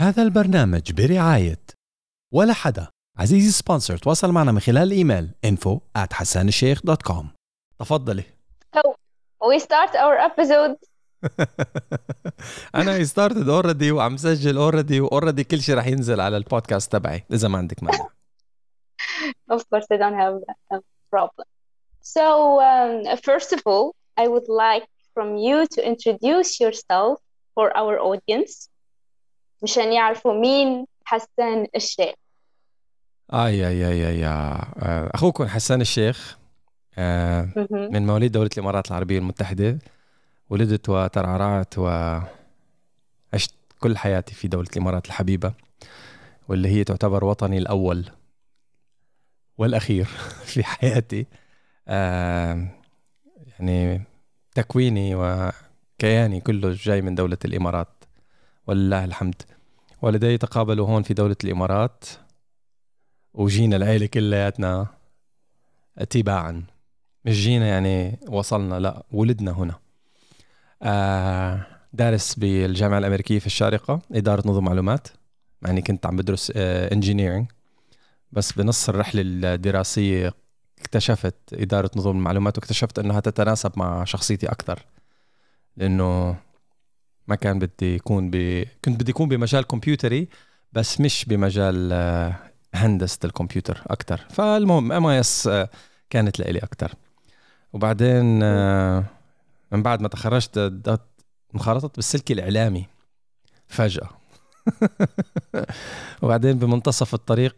هذا البرنامج برعاية ولا حدا. عزيزي sponsor تواصل معنا من خلال ال email info at حسانالشيخ.com تفضلي. So we start our episode. أنا started already وعم سجل already و already كل شيء رح ينزل على البودكاست تبعي إذا ما عندك مانع. Of course, I don't have a problem. So um, first of all, I would like from you to introduce yourself for our audience. مشان يعرفوا مين حسان الشيخ. اي اي اي اي آه، أخوكم حسان الشيخ آه،. من مواليد دولة الإمارات العربية المتحدة ولدت وترعرعت وعشت كل حياتي في دولة الإمارات الحبيبة واللي هي تعتبر وطني الأول والأخير في حياتي آه، يعني تكويني وكياني كله جاي من دولة الإمارات ولله الحمد. والدي تقابلوا هون في دولة الإمارات وجينا العيلة كلياتنا تباعا مش جينا يعني وصلنا لا ولدنا هنا. آه دارس بالجامعة الأمريكية في الشارقة إدارة نظم معلومات مع إني كنت عم بدرس انجينيرينج بس بنص الرحلة الدراسية اكتشفت إدارة نظم المعلومات واكتشفت أنها تتناسب مع شخصيتي أكثر لأنه ما كان بدي يكون ب... كنت بدي يكون بمجال كمبيوتري بس مش بمجال آه، هندسة الكمبيوتر أكثر فالمهم MIS كانت لإلي أكثر وبعدين آه، من بعد ما تخرجت انخرطت بالسلك الإعلامي. فجأة. وبعدين بمنتصف الطريق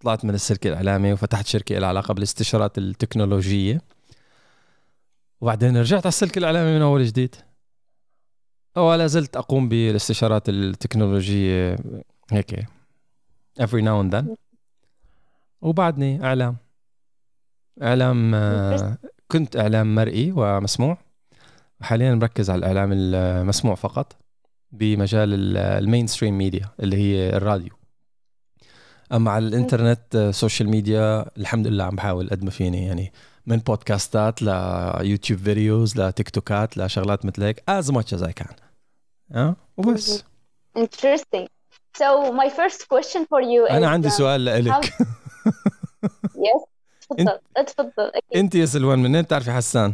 طلعت من السلك الإعلامي وفتحت شركة لها علاقة بالاستشارات التكنولوجية. وبعدين رجعت على السلك الإعلامي من أول جديد. ولا زلت أقوم بالاستشارات التكنولوجية هيك every now and then. وبعدني إعلام. إعلام آه، كنت إعلام مرئي ومسموع. وحاليا مركز على الإعلام المسموع فقط بمجال ال mainstream media اللي هي الراديو. أما على الإنترنت آه، social media الحمد لله عم بحاول قد ما فيني يعني من podcastات ل YouTube videos ل TikTokات لشغلات مثل هيك as much as I can. اه وبس Interesting. So my first question for you is انا عندي um, سؤال لك yes تفضل تفضل أكيد. انت يا سلوان منين بتعرفي حسان؟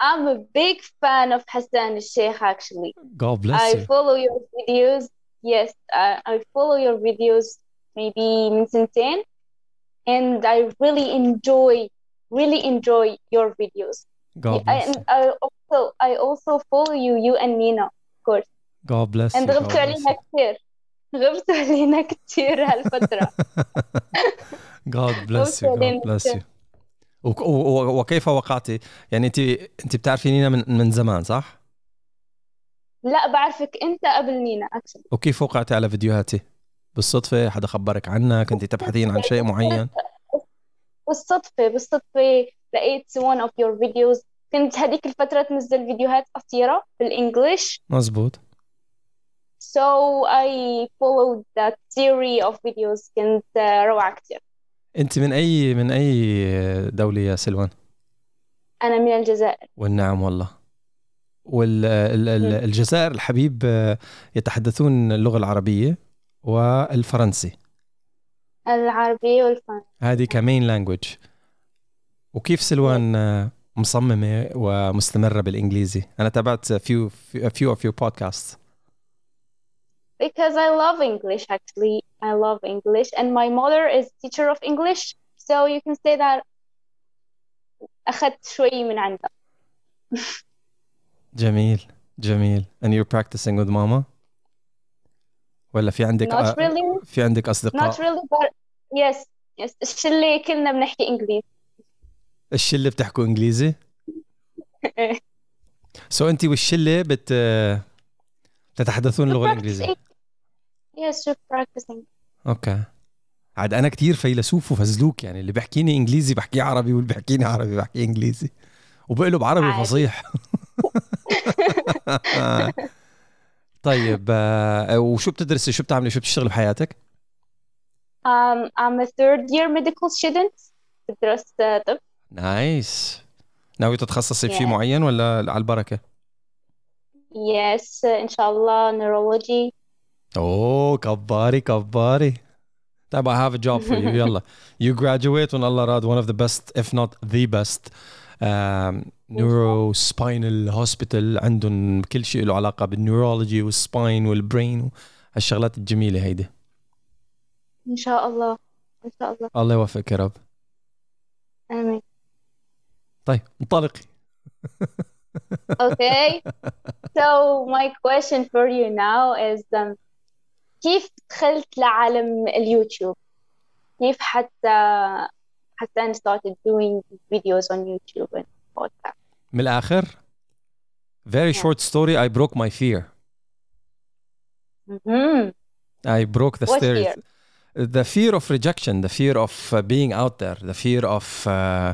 I'm a big fan of Hassan al-Sheikh actually. God bless I you follow your videos. Yes, I, I follow your videos maybe من سنتين and I really enjoy really enjoy your videos. God I, bless and you I also I also follow you you and Nina of course. God bless you and bless علينا كثير غبتوا علينا كثير هالفترة. God bless you God bless you وكيف وقعتي؟ يعني انت انت بتعرفينينا من من زمان صح؟ لا بعرفك انت قبل نينا actually. وكيف وقعتي على فيديوهاتي؟ بالصدفة حدا خبرك عنها كنت تبحثين عن شيء معين بالصدفة بالصدفة لقيت one of your videos كنت هذيك الفترة تنزل فيديوهات قصيرة بالإنجليش. مزبوط. So I followed that series of videos. كنت آه، روعة كتير. أنت من أي من أي دولة يا سلوان؟ أنا من الجزائر. والنعم والله. والجزائر الحبيب آه، يتحدثون اللغة العربية والفرنسي. العربية والفرنسية هذه كمين لانجوج وكيف سلوان آه، مصممة ومستمرة بالإنجليزي أنا تابعت few a few of your podcasts because I love English actually I love English and my mother is teacher of English so you can say that أخذت شوي من عندها جميل جميل and you're practicing with mama ولا في عندك not آه، really في عندك not أصدقاء really but yes yes الشلة كلنا بنحكي إنجليزي الشلة بتحكوا إنجليزي؟ so so أنت والشلة بت تتحدثون yes you're practicing. okay. عاد أنا كتير فيلسوف وفزلوك يعني اللي بيحكيني إنجليزي بحكيه عربي واللي بيحكيني عربي بحكيه إنجليزي. وبقلب عربي. فصيح. طيب آه، وشو بتدرسي؟ شو بتعملي؟ شو بتشتغلي بحياتك؟ Um, I'm a third year medical student. بدرس آه، طب. nice ناوي تتخصصي بشيء Yeah. معين ولا على البركة؟ Yes, إن شاء الله neurology. أوه كباري كباري. طيب I have a job for you. يلا. You graduate وان الله راد one of the best if not the best um, neuro spinal hospital. عندهم كل شيء له علاقة بال neurology وال spine وال brain هالشغلات الجميلة هيدي. إن شاء الله. إن شاء الله. الله يوفقك يا رب. آمين. طيب انطلقي Okay. So my question for you now is um, كيف دخلت لعالم اليوتيوب؟ كيف حتى حتى I started doing videos on YouTube and all that. من الآخر very Yeah. short story I broke my fear Mhm. I broke the What stereotype. The fear of rejection, the fear of uh, being out there, the fear of uh,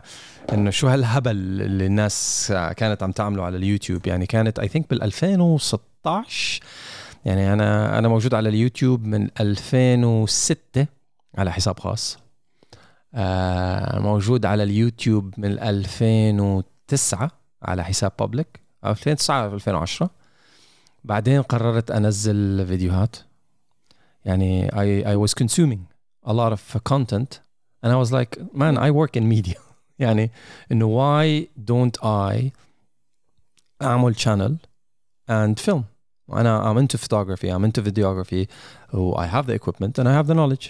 إنه شو هالهبل اللي الناس uh, كانت عم تعمله على اليوتيوب. يعني كانت اي ثينك بال 2016 يعني أنا أنا موجود على اليوتيوب من 2006 على حساب خاص. آه موجود على اليوتيوب من 2009 على حساب بابليك 2009 2010 بعدين قررت أنزل فيديوهات. يعني I, I was consuming a lot of content and I was like man I work in media يعني انه why don't I اعمل channel and film انا I'm into photography I'm into videography و I have the equipment and I have the knowledge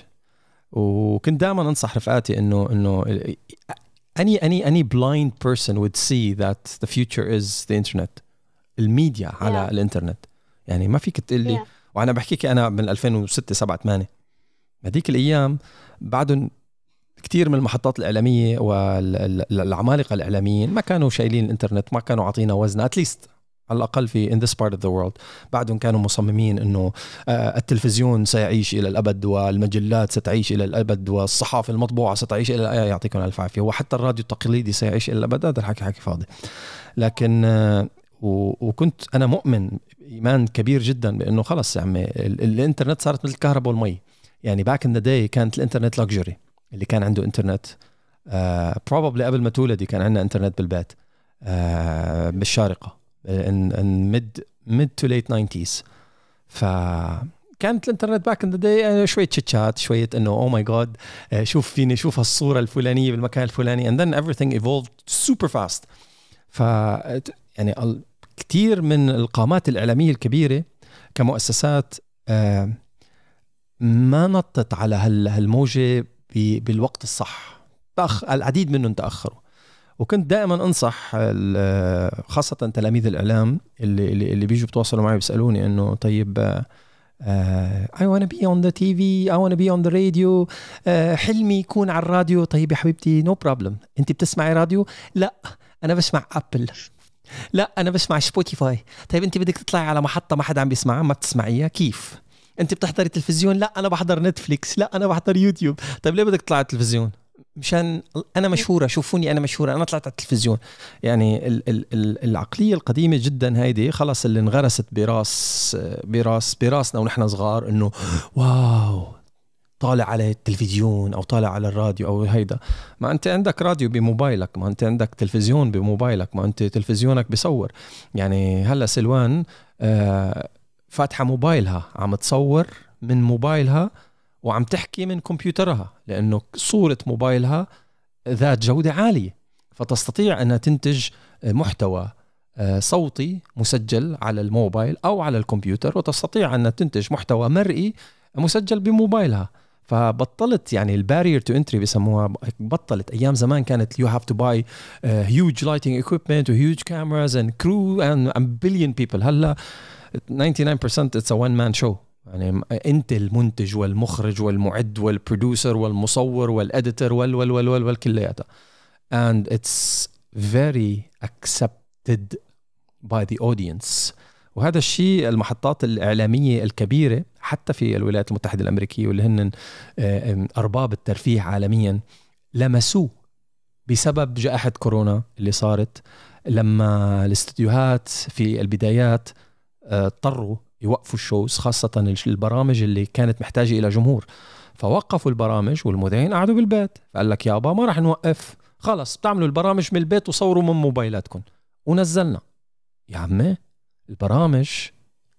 وكنت دائما انصح رفقاتي انه انه any any any blind person would see that the future is the internet الميديا على Yeah. الانترنت يعني ما فيك تقول لي Yeah. وأنا بحكيك أنا من 2006 7 8 هذيك الأيام بعدهم كثير من المحطات الإعلامية والعمالقه الإعلاميين ما كانوا شايلين الإنترنت ما كانوا عاطينا وزن اتليست على الأقل في in this part of the world. بعدهم كانوا مصممين إنه آه، التلفزيون سيعيش إلى الأبد والمجلات ستعيش إلى الأبد والصحافة المطبوعة ستعيش إلى يعطيكم الف عافية. وحتى الراديو التقليدي سيعيش إلى الأبد. هذا الحكي حكي فاضي. لكن آه، وكنت أنا مؤمن ايمان كبير جدا بأنه خلص يا عمي ال- الإنترنت صارت مثل الكهرباء والمي. يعني back in the day كانت الإنترنت luxury اللي كان عنده إنترنت. probably قبل ما تولدي كان عندنا إنترنت بالبيت. آه بالشارقة in mid mid to late 90s فكانت الإنترنت back in the day شوية تشات شوية إنه oh my God شوف فيني شوف هالصورة الفلانية بالمكان الفلاني and then everything evolved super fast. ف يعني كتير من القامات الإعلامية الكبيرة كمؤسسات آه، ما نطت على هال- هالموجة بالوقت الصح. تأخ... العديد منهم تأخروا. وكنت دائما أنصح خاصة تلاميذ الإعلام اللي اللي, بيجوا بتواصلوا معي بيسألوني إنه طيب I wanna be on the TV I wanna be on the radio آه، حلمي يكون على الراديو. طيب يا حبيبتي no problem. أنت بتسمعي راديو؟ لا أنا بسمع ابل لا أنا بسمع سبوتيفاي طيب أنت بدك تطلعي على محطة ما حدا عم بيسمعها ما بتسمعيها كيف؟ أنت بتحضري تلفزيون؟ لا أنا بحضر نتفليكس لا أنا بحضر يوتيوب طيب ليه بدك تطلعي على التلفزيون؟ مشان أنا مشهورة. شوفوني أنا مشهورة. أنا طلعت على التلفزيون. يعني ال ال ال العقلية القديمة جدا هيدي خلص اللي انغرست براس براس براسنا ونحن صغار إنه واو! طالع على التلفزيون أو طالع على الراديو أو هيدا. ما أنت عندك راديو بموبايلك ما أنت عندك تلفزيون بموبايلك ما أنت تلفزيونك بصور. يعني هلأ سلوان آه، فاتحة موبايلها عم تصور من موبايلها وعم تحكي من كمبيوترها لأنه صورة موبايلها ذات جودة عالية. فتستطيع انها تنتج محتوى آه، صوتي مسجل على الموبايل أو على الكمبيوتر وتستطيع انها تنتج محتوى مرئي مسجل بموبايلها. فبطلت يعني ال barrier to entry بسموها بطلت. أيام زمان كانت you have to buy huge lighting equipment و huge cameras and crew and billion people هلأ 99% it's a one man show يعني أنت المنتج والمخرج والمعد وال producer والمصور وال editor وال وال وال وال, وال كلياتها. And it's very accepted by the audience. وهذا الشيء المحطات الإعلامية الكبيرة حتى في الولايات المتحدة الأمريكية واللي هن أرباب الترفيه عالميا لمسوه بسبب جائحة كورونا اللي صارت لما الاستديوهات في البدايات آه، اضطروا يوقفوا الشوز خاصة البرامج اللي كانت محتاجة إلى جمهور. فوقفوا البرامج والمذيعين قعدوا بالبيت. فقال لك يابا ما راح نوقف. خلص بتعملوا البرامج من البيت وصوروا من موبايلاتكم. ونزلنا. يا عمي البرامج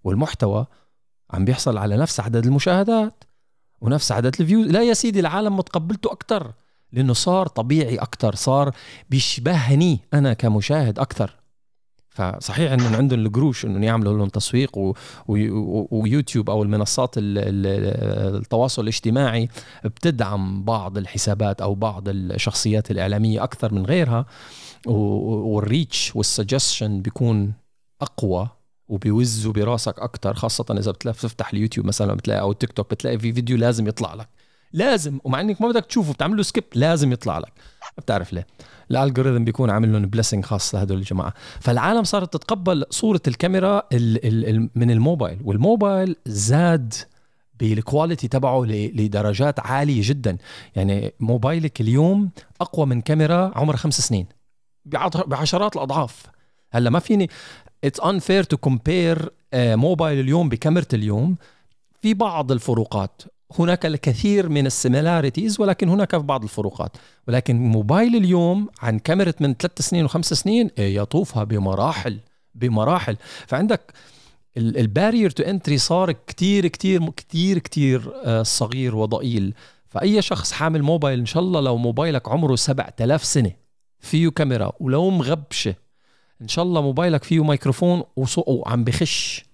والمحتوى عم بيحصل على نفس عدد المشاهدات ونفس عدد الفيوز. لا يا سيدي العالم متقبلته أكثر لأنه صار طبيعي أكثر صار بيشبهني أنا كمشاهد أكثر فصحيح انهم عندهم القروش إنهم يعملوا لهم تسويق و... و... ويوتيوب أو المنصات التواصل الاجتماعي بتدعم بعض الحسابات أو بعض الشخصيات الإعلامية أكثر من غيرها والريتش والسجشن بيكون أقوى. وبيوزوا براسك أكثر خاصة إذا بتفتح اليوتيوب مثلا بتلاقي أو التيك توك بتلاقي في فيديو لازم يطلع لك. لازم ومع إنك ما بدك تشوفه بتعمل له skip لازم يطلع لك. بتعرف ليه؟ ال algorithm بيكون عامل لهم blessing خاص لهدول الجماعة. فالعالم صارت تتقبل صورة الكاميرا ال ال ال من الموبايل والموبايل زاد بال quality تبعه لدرجات عالية جدا. يعني موبايلك اليوم أقوى من كاميرا عمرها خمس سنين. بعشرات الأضعاف. هلأ ما فيني it's unfair to compare موبايل اليوم بكاميرا اليوم في بعض الفروقات. هناك الكثير من ال similarities ولكن هناك بعض الفروقات. ولكن موبايل اليوم عن كاميرا من ثلاث سنين وخمس سنين إيه، يطوفها بمراحل بمراحل. فعندك ال barrier to entry صار كتير كتير كتير كتير آه، صغير وضئيل. فأي شخص حامل موبايل إن شاء الله لو موبايلك عمره 7000 سنة فيه كاميرا ولو مغبشة إن شاء الله موبايلك فيه ميكروفون وعم بخش.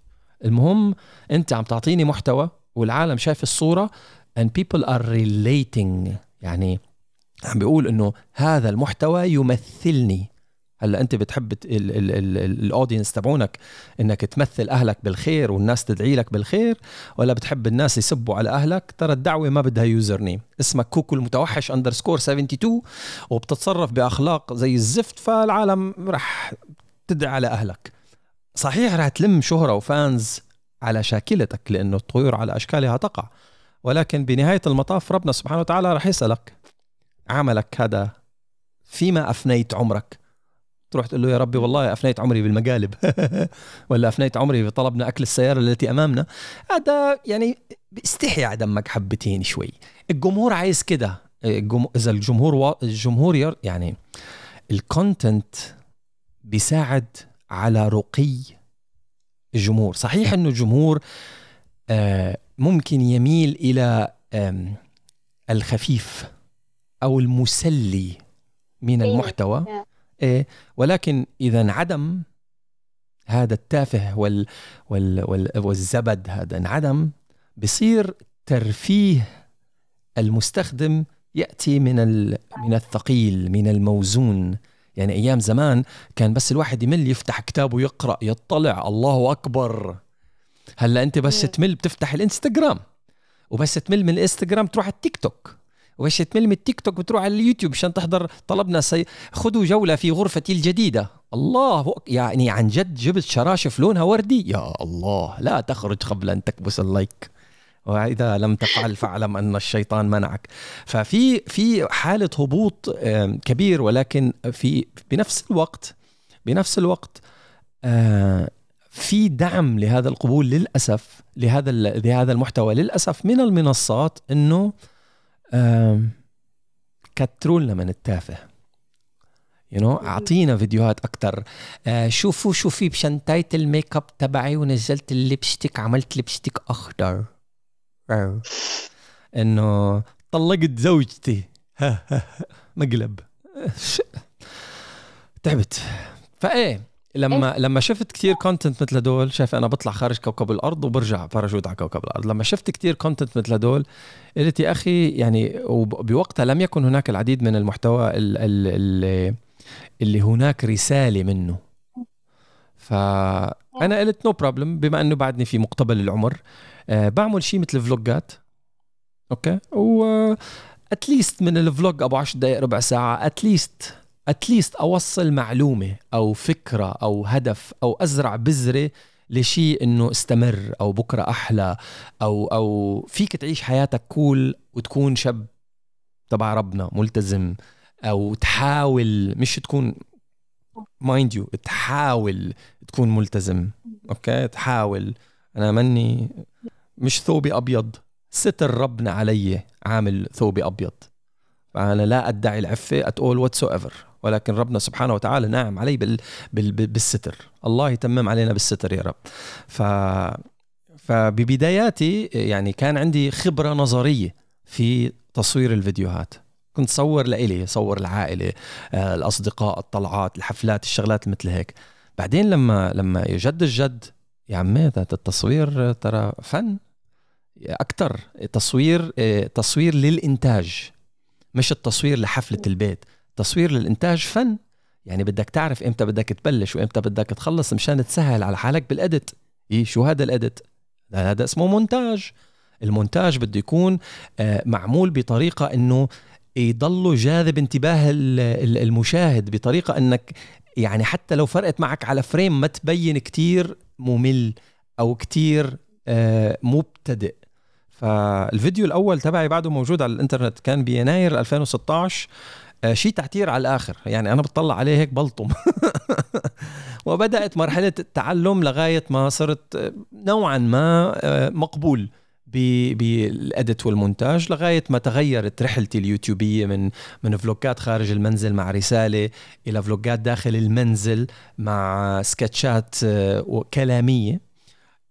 المهم أنت عم تعطيني محتوى والعالم شايف الصورة and people are relating. يعني عم بيقول إنه هذا المحتوى يمثلني. هلا انت بتحب ال audience تبعونك انك تمثل اهلك بالخير والناس تدعي لك بالخير ولا بتحب الناس يسبوا على اهلك؟ ترى الدعوة ما بدها username اسمك كوكو المتوحش underscore 72 وبتتصرف بأخلاق زي الزفت فالعالم رح تدعي على أهلك. صحيح رح تلم شهرة وفانز على شاكلتك لأنه الطيور على أشكالها تقع ولكن بنهاية المطاف ربنا سبحانه وتعالى رح يسألك عملك هذا فيما أفنيت عمرك؟ تروح تقول له يا ربي والله أفنيت عمري بالمقالب. ولا أفنيت عمري بطلبنا أكل السيارة التي أمامنا. هذا يعني استحي على دمك حبتين شوي. الجمهور عايز كده. إذا الجمهور و... الجمهور يعني الكونتنت بيساعد على رقي الجمهور. صحيح إنه الجمهور آه، ممكن يميل إلى الخفيف أو المسلي من إيه، المحتوى. إيه ولكن إذا انعدم هذا التافه وال وال وال والزبد هذا انعدم بصير ترفيه المستخدم يأتي من من الثقيل من الموزون. يعني أيام زمان كان بس الواحد يمل يفتح كتاب ويقرأ يطلع الله أكبر. هلأ أنت بس تمل بتفتح الإنستغرام. وبس تمل من الإنستغرام تروح على التيك توك. وبس تمل من التيك توك بتروح على اليوتيوب عشان تحضر طلبنا سي... خذوا جولة في غرفتي الجديدة. الله يعني عن جد جبت شراشف لونها وردي. يا الله لا تخرج قبل أن تكبس ال like وإذا لم تفعل فاعلم أن الشيطان منعك. ففي في حالة هبوط كبير ولكن في بنفس الوقت بنفس الوقت آه، في دعم لهذا القبول للأسف لهذا لهذا المحتوى. للأسف من المنصات إنه كتروا لنا من التافه. you you know, أعطينا فيديوهات أكثر آه شوفوا شو في بشنطاية ال make up تبعي ونزلت ال lipstick عملت lipstick أخضر. إنه طلقت زوجتي. مقلب. تعبت. فإيه لما لما شفت كثير content مثل هدول شايف أنا بطلع خارج كوكب الأرض وبرجع باراشوت على كوكب الأرض. لما شفت كثير content مثل هدول قلت يا أخي يعني وبوقتها لم يكن هناك العديد من المحتوى اللي, اللي هناك رسالة منه. فانا قلت no no problem بما إنه بعدني في مقتبل العمر أه بعمل شيء مثل فلوجات okay؟ و at least من ال vlog أبو 10 دقائق ربع ساعة at least at least أوصل معلومة أو فكرة أو هدف أو أزرع بذرة لشيء إنه استمر أو بكرة أحلى أو أو فيك تعيش حياتك cool وتكون شاب تبع ربنا ملتزم أو تحاول مش تكون mind you تحاول تكون ملتزم. okay؟ تحاول. أنا مني مش ثوبي أبيض ستر ربنا علي عامل ثوبي أبيض. فانا لا أدعي العفة at all whatsoever ولكن ربنا سبحانه وتعالى منعم علي بال بال بالستر. الله يتمم علينا بالستر يا رب. ف فببداياتي يعني كان عندي خبرة نظرية في تصوير الفيديوهات. كنت صور لإلي صور العائلة آه، الأصدقاء الطلعات الحفلات الشغلات مثل هيك. بعدين لما لما جد الجد يا عمي التصوير ترى فن. أكثر تصوير آه، تصوير للإنتاج مش التصوير لحفلة البيت. تصوير للإنتاج فن. يعني بدك تعرف إمتى بدك تبلش وإمتى بدك تخلص مشان تسهل على حالك بالادت إيه شو هذا الادت هذا اسمه مونتاج. المونتاج بده يكون آه، معمول بطريقة إنه يضله جاذب انتباه المشاهد بطريقة إنك يعني حتى لو فرقت معك على فريم ما تبين كتير ممل أو كتير آه، مبتدئ. فالفيديو الأول تبعي بعده موجود على الإنترنت كان بيناير 2016 آه، شيء تعتير على الآخر. يعني أنا بطلع عليه هيك بلطم. وبدأت مرحلة التعلم لغاية ما صرت آه، نوعا ما مقبول بال edit والمونتاج لغاية ما تغيرت رحلتي اليوتيوبية من من فلوجات خارج المنزل مع رسالة إلى فلوجات داخل المنزل مع سكتشات آه، كلاميه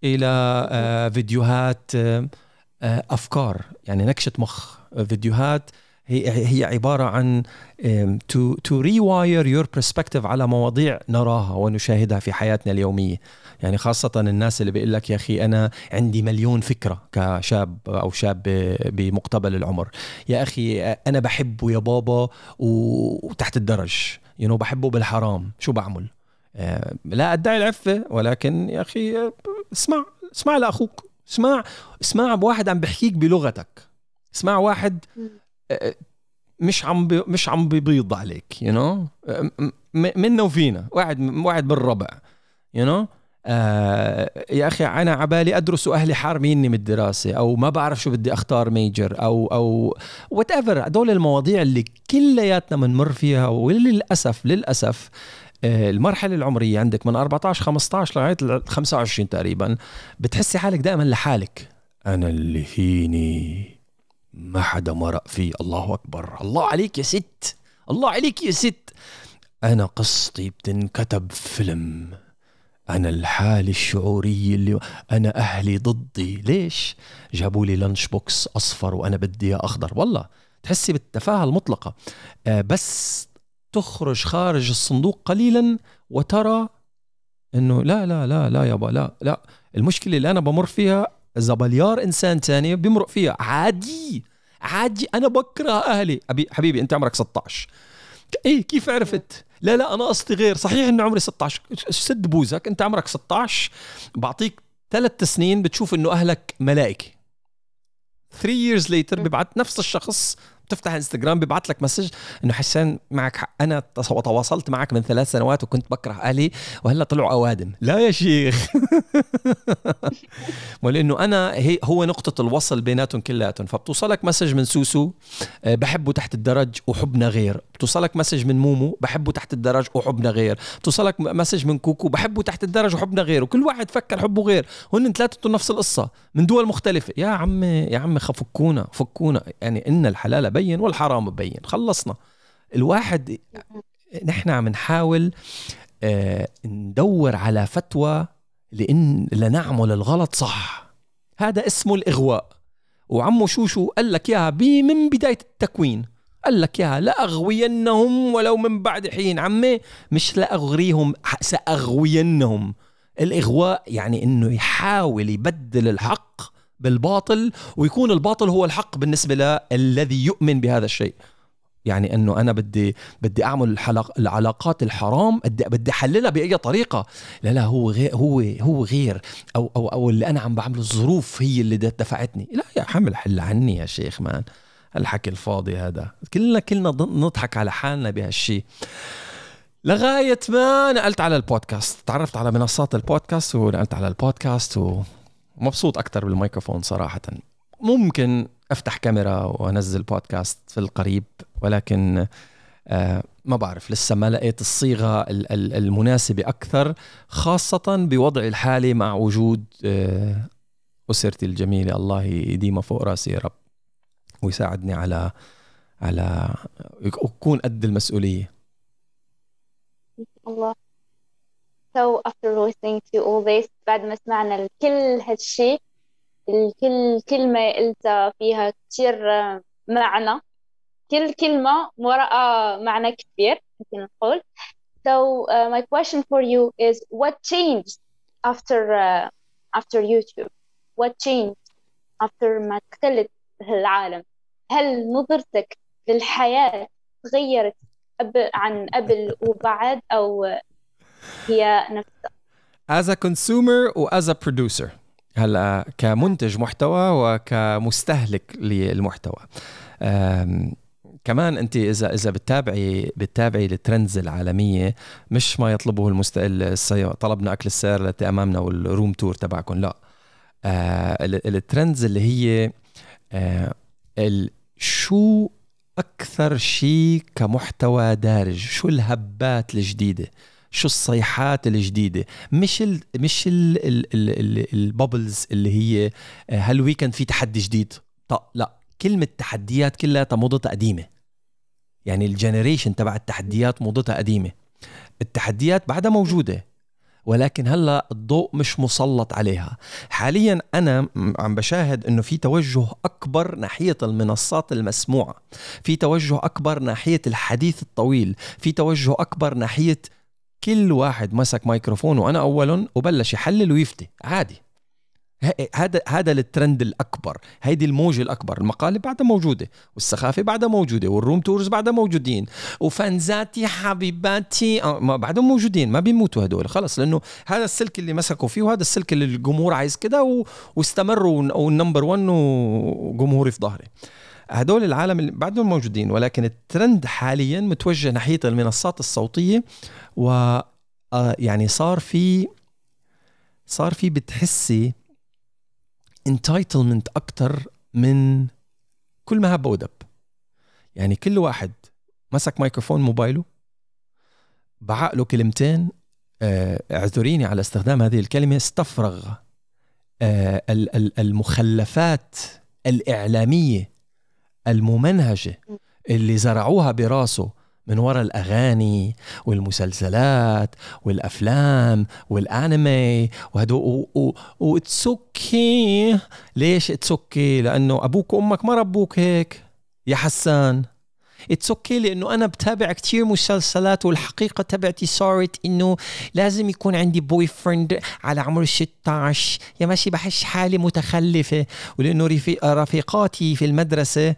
إلى آه، فيديوهات آه، أفكار. يعني نكشه مخ فيديوهات هي عبارة عن to to rewire your perspective على مواضيع نراها ونشاهدها في حياتنا اليومية. يعني خاصة الناس اللي بيقول لك يا أخي أنا عندي مليون فكرة كشاب أو شاب بمقتبل العمر. يا أخي أنا بحبه يا بابا وتحت الدرج. you know بحبه بالحرام. شو بعمل؟ لا أدعي العفة ولكن يا أخي اسمع اسمع لأخوك. اسمع اسمع بواحد عم بحكيك بلغتك. اسمع واحد مش عم بي مش عم بيبيض عليك you you know? منا وفينا واحد واحد بالربع you you know? آه يا أخي أنا عبالي أدرس واهلي حارميني من الدراسة أو ما بعرف شو بدي أختار major أو أو whatever هدول المواضيع اللي كلياتنا بنمر فيها وللاسف للأسف آه المرحلة العمرية عندك من 14 15 لغاية 25 تقريبا بتحسي حالك دائما لحالك أنا اللي فيني ما حدا مرق فيه. الله أكبر. الله عليك يا ست. الله عليك يا ست. أنا قصتي بتنكتب فيلم. أنا الحالة الشعورية اللي أنا أهلي ضدي. ليش؟ جابوا لي لانش بوكس أصفر وأنا بدي إياه أخضر. والله تحسي بالتفاهة المطلقة. آه بس تخرج خارج الصندوق قليلا وترى إنه لا لا لا لا يابا لا لا. المشكلة اللي أنا بمر فيها إذا بليار إنسان تاني بيمرق فيها. عادي عادي. أنا بكره أهلي. حبيبي أنت عمرك 16 إيه كيف عرفت؟ لا لا أنا قصدي غير. صحيح إنه عمري 16 سد بوزك؟ أنت عمرك 16 بعطيك ثلاث سنين بتشوف إنه أهلك ملائكة. 3 years later ببعت نفس الشخص بتفتح انستغرام ببعث لك مسج إنه حسان معك حق. أنا تواصلت معك من ثلاث سنوات وكنت بكره أهلي وهلأ طلعوا أوادم. لا يا شيخ. ولأنه أنا هي هو نقطة الوصل بيناتهم كلياتهم. فبتوصلك message من سوسو آه، بحبه تحت الدرج وحبنا غير. بتوصلك message من مومو بحبه تحت الدرج وحبنا غير. بتوصلك message من كوكو بحبه تحت الدرج وحبنا غير. وكل واحد فكر حبه غير. هن ثلاثة نفس القصة من دول مختلفة. يا عمي يا عمي فكونا فكونا. يعني إن الحلال بين والحرام بين. خلصنا. الواحد نحن عم نحاول آه ندور على فتوى لإن لنعمل الغلط صح. هذا اسمه الإغواء. وعمو شوشو قال لك إياها من بداية التكوين. قال لك يا لأغوينهم ولو من بعد حين. عمي مش لأغريهم سأغوينهم. الإغواء يعني إنه يحاول يبدل الحق بالباطل ويكون الباطل هو الحق بالنسبة للذي يؤمن بهذا الشيء. يعني إنه أنا بدي بدي أعمل الحلق العلاقات الحرام بدي بدي أحللها بأي طريقة. لا لا هو غير هو هو غير. أو أو أو اللي أنا عم بعمله الظروف هي اللي دفعتني. لا يا حمل حل عني يا شيخ مان. الحكي الفاضي هذا. كلنا كلنا نضحك على حالنا بهالشيء لغاية ما نقلت على البودكاست. تعرفت على منصات البودكاست ونقلت على البودكاست ومبسوط أكتر بالميكروفون صراحة. ممكن أفتح كاميرا وأنزل بودكاست في القريب ولكن آه ما بعرف لسه ما لقيت الصيغة المناسبة أكثر خاصة بوضعي الحالي مع وجود آه أسرتي الجميلة. الله يديمها فوق راسي يا رب. ويساعدني على على يكون قد المسؤولية الله So after listening to all this بعد ما سمعنا كل هالشي كل كلمة قلتها فيها كتير معنى كل كلمة وراء معنى كبير ممكن نقول So uh, my question for you is what changed after uh, after YouTube? What changed after ما دخلت العالم؟ هل نظرتك للحياة تغيرت عن قبل وبعد أو هي نفسها؟ As a consumer و as a producer هلأ كمنتج محتوى وكمستهلك للمحتوى كمان أنت إذا إذا بتتابعي بتتابعي ال trends العالمية مش ما يطلبه المست... طلبنا أكل السير أمامنا وال room tour تبعكم لا آه ال trends اللي هي آه. شو أكثر شيء كمحتوى دارج؟ شو الهبات الجديدة؟ شو الصيحات الجديدة؟ مش ال مش ال ال ال ال bubbles اللي هي آه، هال weekend في تحدي جديد؟ طب لا كلمة تحديات كلها موضتها قديمة. يعني ال generation تبع التحديات موضتها قديمة. التحديات بعدها موجودة. ولكن هلا الضوء مش مسلط عليها. حاليا أنا عم بشاهد إنه في توجه أكبر ناحية المنصات المسموعة. في توجه أكبر ناحية الحديث الطويل. في توجه أكبر ناحية كل واحد مسك ميكروفون وأنا اول وبلش يحلل ويفتي. عادي. هذا هذا الترند الأكبر. هيدي الموجة الأكبر. المقالب بعدها موجودة والسخافة بعدها موجودة وال room tours بعدها موجودين وفانزاتي حبيباتي آه، بعدهم موجودين ما بيموتوا هدول. خلص لأنه هذا السلك اللي مسكوا فيه وهذا السلك اللي الجمهور عايز كده و... واستمروا وال number 1 وجمهوري في ظهري. هدول العالم اللي بعدهم موجودين ولكن الترند حاليا متوجه ناحية المنصات الصوتية و آه، يعني صار في صار في بتحسي انتايتلمنت أكثر من كل ما هب ودب يعني كل واحد مسك ميكروفون موبايله بعقله كلمتين آه، اعذريني على استخدام هذه الكلمة استفرغ آه، المخلفات الإعلامية الممنهجة اللي زرعوها براسه من وراء الأغاني والمسلسلات والأفلام والأنمي وهدول و it's okay ليش it's okay لأنه أبوك وأمك ما ربوك هيك. يا حسان. it's okay okay لأنه أنا بتابع كتير مسلسلات والحقيقة تبعتي صارت إنه لازم يكون عندي بوي فريند على عمر 16 يا ماشي بحس حالي متخلفة. ولأنه رفيق رفيقاتي في المدرسة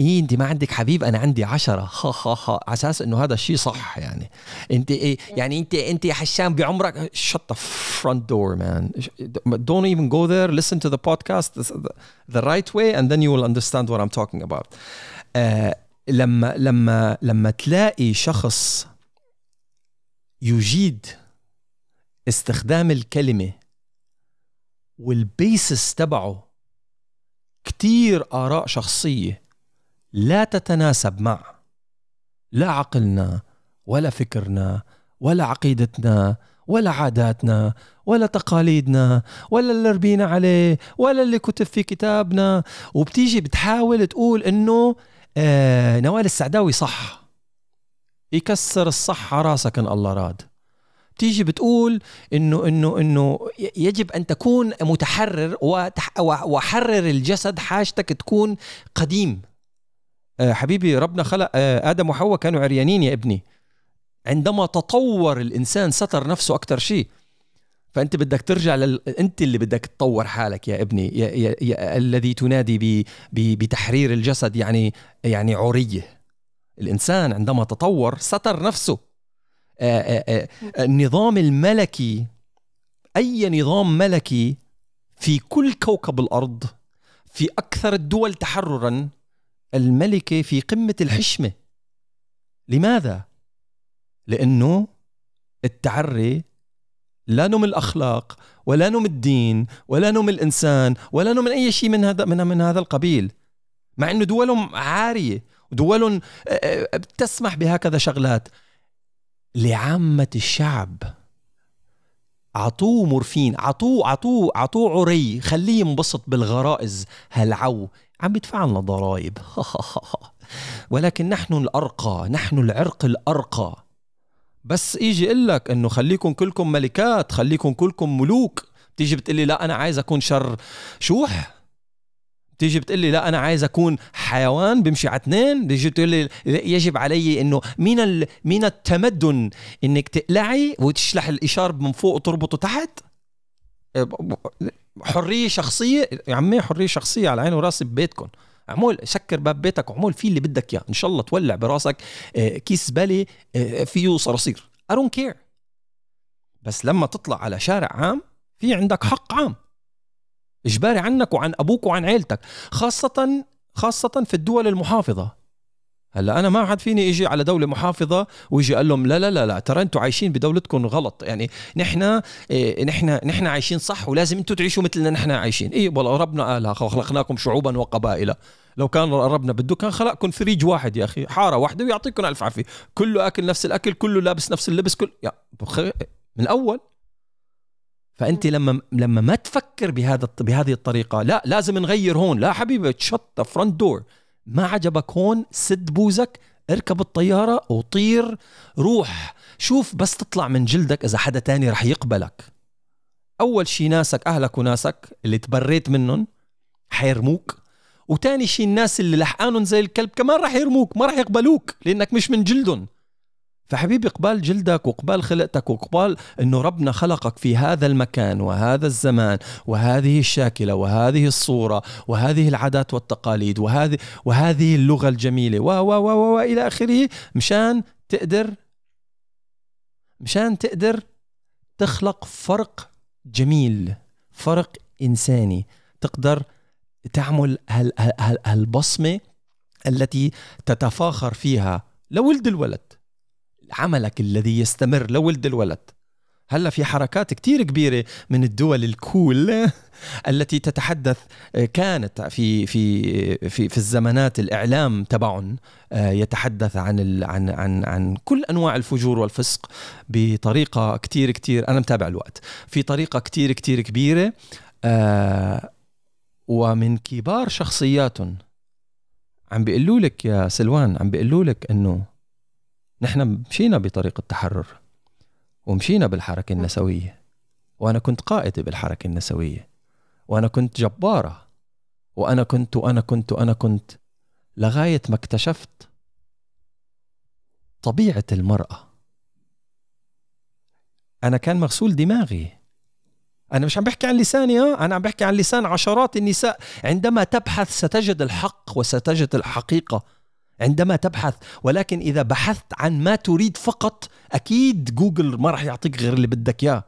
إيه أنت ما عندك حبيب أنا عندي عشرة. ها ها ها. على أساس إنه هذا الشيء صح يعني. أنت إيه يعني انت أنت يا حشام بعمرك shut the front door man. Don't even go there. Listen to the podcast the right way and then you will understand what I'm talking about. uh, لما لما لما تلاقي شخص يجيد استخدام الكلمة والبيسس تبعه كتير آراء شخصية لا تتناسب مع لا عقلنا ولا فكرنا ولا عقيدتنا ولا عاداتنا ولا تقاليدنا ولا اللي ربينا عليه ولا اللي كتب في كتابنا وبتيجي بتحاول تقول إنه آه نوال السعداوي صح. يكسر الصح على راسك إن الله راد. تيجي بتقول إنه إنه إنه يجب أن تكون متحرر وحرر الجسد حاجتك تكون قديم. آه حبيبي ربنا خلق آه آدم وحواء كانوا عريانين يا ابني. عندما تطور الإنسان ستر نفسه أكثر شيء. فأنت بدك ترجع لل... أنت اللي بدك تطور حالك يا ابني يا, يا... يا... الذي تنادي ب... ب... بتحرير الجسد يعني يعني عريه الإنسان عندما تطور ستر نفسه. آآ آآ النظام الملكي أي نظام ملكي في كل كوكب الأرض في أكثر الدول تحررا الملكة في قمة الحشمة. لماذا؟ لأنه التعري لا نوم الأخلاق ولا نوم الدين ولا نوم الإنسان ولا من أي شيء من هذا من, من هذا القبيل. مع إنه دولهم عارية ودولهم بتسمح بهكذا شغلات. لعامة الشعب عطوه مورفين عطوه عطوه عطوه عري خليه ينبسط بالغرائز. هالعو عم يدفع لنا ضرائب. ولكن نحن الأرقى نحن العرق الأرقى. بس يجي يقول لك إنه خليكم كلكم ملكات خليكم كلكم ملوك. تيجي بتقلي لا أنا عايز أكون شر شوح. تيجي بتقلي لا أنا عايز أكون حيوان بمشي على اثنين. تيجي بتقول لي يجب علي إنه مين ال... مين التمدن إنك تقلعي وتشلح الاشار من فوق وتربطه تحت. حرية شخصية. يا عمي حرية شخصية على عيني وراسي ببيتكم. عمول سكر باب بيتك وعمول فيه اللي بدك إياه. إن شاء الله تولع براسك آه، كيس زباله آه، فيه صراصير. I don't care. بس لما تطلع على شارع عام في عندك حق عام. إجباري عنك وعن أبوك وعن عيلتك خاصة خاصة في الدول المحافظة. هلا أنا ما حد فيني إجي على دولة محافظة ويجي قال لهم لا لا لا لا ترى أنتم عايشين بدولتكم غلط. يعني نحن إيه نحن نحن عايشين صح ولازم أنتم تعيشوا مثلنا نحن عايشين. اي والله ربنا قالها خلقناكم شعوبا وقبائل. لو كان ربنا بده كان خلقكم فريج واحد يا أخي حارة واحدة ويعطيكم ألف عافية. كله أكل نفس الأكل كله لابس نفس اللبس كل يا من الأول. فأنت لما لما ما تفكر بهذا بهذه الطريقة لا لازم نغير هون. لا حبيبي تشط فرونت دور ما عجبك هون سد بوزك اركب الطيارة وطير روح شوف بس تطلع من جلدك إذا حدا تاني رح يقبلك. أول شي ناسك أهلك وناسك اللي تبريت منهم حيرموك وتاني شي الناس اللي لحقانهم زي الكلب كمان رح يرموك ما رح يقبلوك لأنك مش من جلدهم. فحبيبي قبال جلدك وقبال خلقتك وقبال إنه ربنا خلقك في هذا المكان وهذا الزمان وهذه الشاكلة وهذه الصورة وهذه العادات والتقاليد وهذه وهذه اللغة الجميلة. و و و و إلى آخره. مشان تقدر مشان تقدر تخلق فرق جميل فرق إنساني. تقدر تعمل هالبصمة التي تتفاخر فيها لولد الولد. عملك الذي يستمر لولد الولد. هلا في حركات كتير كبيرة من الدول الكول التي تتحدث كانت في في في في الزمانات الإعلام تبعهم آه، يتحدث عن عن عن عن كل أنواع الفجور والفسق بطريقة كتير كتير أنا متابع الوقت في طريقة كتير كتير كبيرة آه، ومن كبار شخصياتهم عم بيقولوا لك يا سلوان عم بيقولوا لك إنه نحن مشينا بطريق التحرر ومشينا بالحركة النسوية. وأنا كنت قائدة بالحركة النسوية. وأنا كنت جبارة. وأنا كنت وأنا كنت وأنا كنت. لغاية ما اكتشفت طبيعة المرأة. أنا كان مغسول دماغي. أنا مش عم بحكي عن لساني أنا عم بحكي عن لسان عشرات النساء. عندما تبحث ستجد الحق وستجد الحقيقة. عندما تبحث ولكن إذا بحثت عن ما تريد فقط أكيد جوجل ما راح يعطيك غير اللي بدك إياه.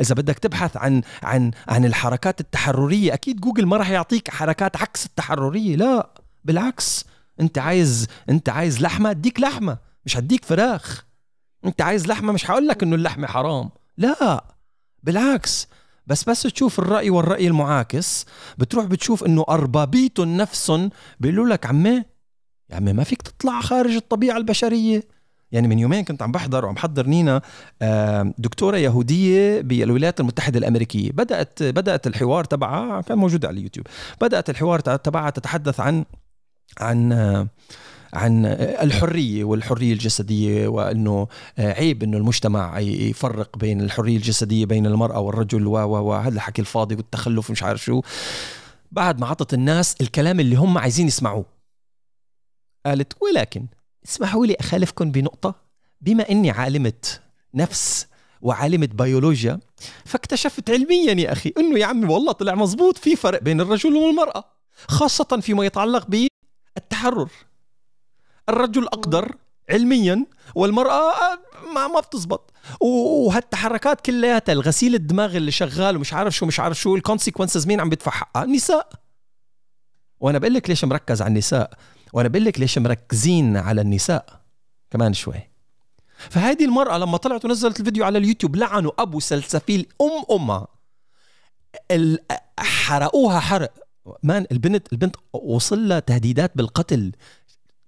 إذا بدك تبحث عن عن عن الحركات التحررية أكيد جوجل ما راح يعطيك حركات عكس التحررية. لا بالعكس. أنت عايز أنت عايز لحمة أديك لحمة مش هديك فراخ. أنت عايز لحمة مش هقول لك إنه اللحمة حرام. لا بالعكس. بس بس تشوف الرأي والرأي المعاكس. بتروح بتشوف إنه أربابيتهم نفسهم بيقولوا لك عمي يا عمي ما فيك تطلع خارج الطبيعة البشرية. يعني من يومين كنت عم بحضر وعم حضر نينا دكتورة يهودية بالولايات المتحدة الأمريكية. بدأت بدأت الحوار تبعها كان موجود على اليوتيوب. بدأت الحوار تبعها تتحدث عن عن عن الحرية والحرية الجسدية وأنه عيب أنه المجتمع يفرق بين الحرية الجسدية بين المرأة والرجل و وهذا الحكي الفاضي والتخلف ومش عارف شو. بعد ما عطت الناس الكلام اللي هم عايزين يسمعوه. قالت ولكن اسمحوا لي أخالفكم بنقطة. بما أني عالمة نفس وعالمة بيولوجيا فاكتشفت علميا يا أخي أنه يا عمي والله طلع مزبوط في فرق بين الرجل والمرأة خاصة فيما يتعلق بالتحرر. الرجل أقدر علميا والمرأة ما ما بتزبط. وهالتحركات كلياتها الغسيل الدماغ اللي شغال ومش عارف شو مش عارف شو الكونسيكونسز مين عم بيدفع حقها؟ النساء. وأنا بقول لك ليش مركز على النساء؟ وأنا بقول لك ليش مركزين على النساء كمان شوي. فهذه المرأة لما طلعت ونزلت الفيديو على اليوتيوب لعنوا أبو سلسفيل أم أمها. حرقوها حرق. مان البنت البنت وصل لها تهديدات بالقتل.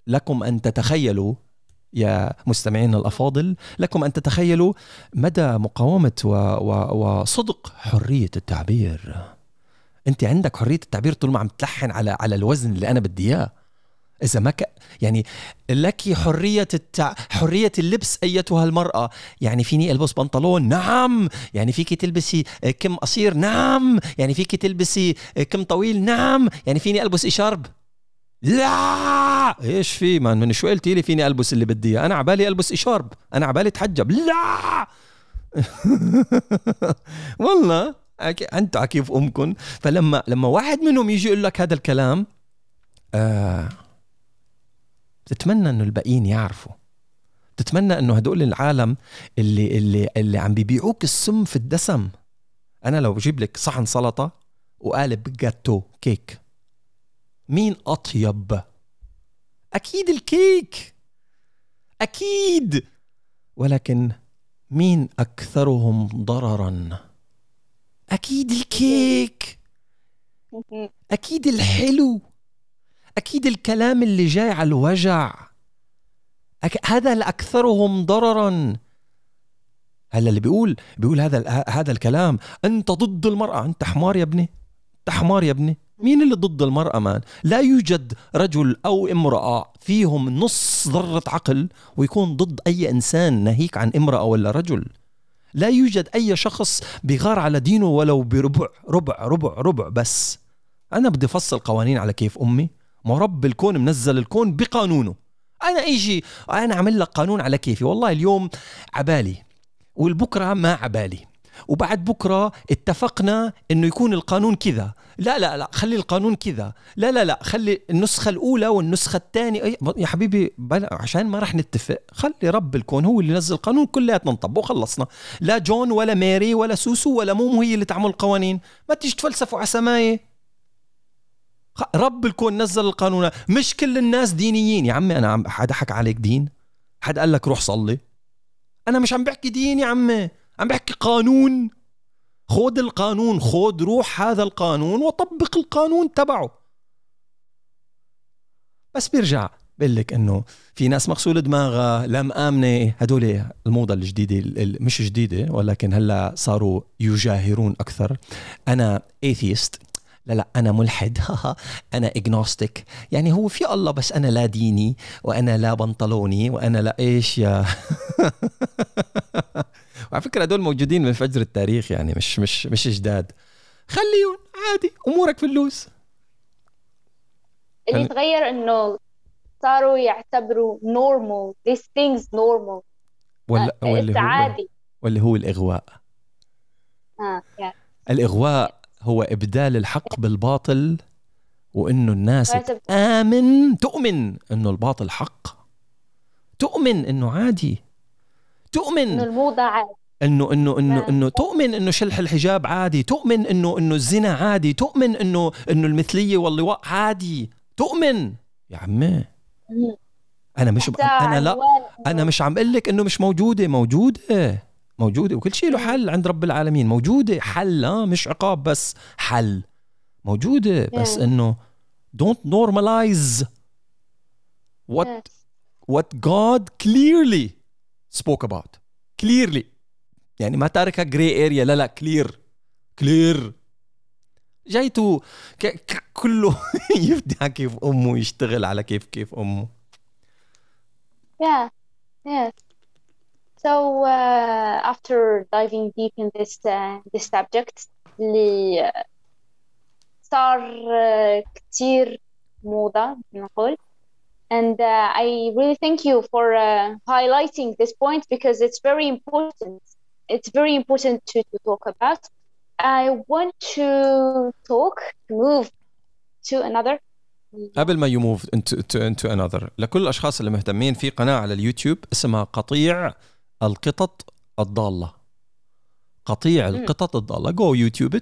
لكم أن تتخيلوا يا مستمعينا الأفاضل لكم أن تتخيلوا مدى مقاومة و... و... وصدق حرية التعبير. أنت عندك حرية التعبير طول ما عم تلحن على على الوزن اللي أنا بدي إياه. إذا ما ك... يعني لك حرية التع... حرية اللبس أيتها المرأة. يعني فيني ألبس بنطلون؟ نعم. يعني فيك تلبسي كم قصير؟ نعم. يعني فيك تلبسي كم طويل؟ نعم. يعني فيني ألبس إشارب؟ لا. إيش في؟ مان من شو قلتي لي فيني ألبس اللي بدي أنا عبالي ألبس إشارب. أنا عبالي أتحجب. لا. والله. أنتوا عكيف امكم فلما لما واحد منهم يجي يقول لك هذا الكلام آه بتتمنى إنه الباقيين يعرفوا. بتتمنى إنه هدول العالم اللي اللي اللي عم بيبيعوك السم في الدسم. أنا لو بجيب لك صحن سلطة وقالب جاتو كيك. مين أطيب؟ أكيد الكيك. أكيد. ولكن مين أكثرهم ضررا؟ أكيد الكيك. أكيد الحلو. أكيد الكلام اللي جاي على الوجع. أك... هذا الاكثرهم ضررا. هلا اللي بيقول بيقول هذا هذا الكلام أنت ضد المرأة. أنت حمار يا ابني. أنت حمار يا ابني. مين اللي ضد المرأة مان؟ لا يوجد رجل أو امرأة فيهم نص ذرة عقل ويكون ضد أي إنسان ناهيك عن امرأة ولا رجل. لا يوجد أي شخص بيغار على دينه ولو بربع ربع ربع ربع بس. أنا بدي أفصل قوانين على كيف أمي. ما رب الكون منزل الكون بقانونه. أنا إيجي أنا عمل لك قانون على كيفي. والله اليوم عبالي والبكرة ما عبالي. وبعد بكرة اتفقنا إنه يكون القانون كذا. لا لا لا خلي القانون كذا. لا لا لا خلي النسخة الأولى والنسخة الثانية. يا حبيبي بلا عشان ما رح نتفق. خلي رب الكون هو اللي نزل القانون كلياتنا نطبق وخلصنا. لا جون ولا ماري ولا سوسو ولا مومو هي اللي تعمل القوانين. ما تيجي تفلسفوا على سماية. رب الكون نزل القانون. مش كل الناس دينيين. يا عمي أنا عم حدا حكى عليك دين. حد قال لك روح صلي. أنا مش عم بحكي دين يا عمي. عم بحكي قانون. خود القانون خود روح هذا القانون وطبق القانون تبعه. بس بيرجع بقول لك إنه في ناس مغسول دماغها لا مآمنة. هدول الموضة الجديدة مش جديدة ولكن هلا صاروا يجاهرون أكثر. أنا atheist لا لا أنا ملحد. أنا agnostic يعني هو في الله بس أنا لا ديني وأنا لا بنطلوني وأنا لا إيش يا؟ وعلى فكرة هدول موجودين من فجر التاريخ يعني مش مش مش جداد. خليهم عادي أمورك في اللوز. اللي تغير إنه صاروا يعتبروا normal. These things normal. ولا آه، واللي هو عادي واللي هو الإغواء. آه. yeah. الإغواء هو إبدال الحق بالباطل وإنه الناس تآمن تؤمن إنه الباطل حق. تؤمن إنه عادي. تؤمن إنه الموضة عادي. إنه إنه إنه إنه تؤمن إنه شلح الحجاب عادي. تؤمن إنه إنه الزنا عادي. تؤمن إنه إنه المثلية واللواء عادي. تؤمن. يا عمي. أنا مش. أنا لا أنا مش عم أقول لك إنه مش موجودة موجودة. موجودة وكل شيء له حل عند رب العالمين. موجودة حل آه مش عقاب بس حل. موجودة بس إنه don't normalize what what God clearly spoke about. Clearly. يعني ما تاركها gray area لا لا clear كلير جايته كله يفتح كيف أمه يشتغل على كيف كيف أمه. Yeah. Yes. so uh, after diving deep in this uh, this subject اللي صار uh, كتير موضة نقول and uh, I really thank you for uh, highlighting this point because it's very important it's very important to, to talk about. I want to talk, to move to another. قبل ما you move into, into, into another لكل الأشخاص اللي مهتمين في قناة على اليوتيوب اسمها قطيع القطط الضالة. قطيع القطط الضالة. go YouTube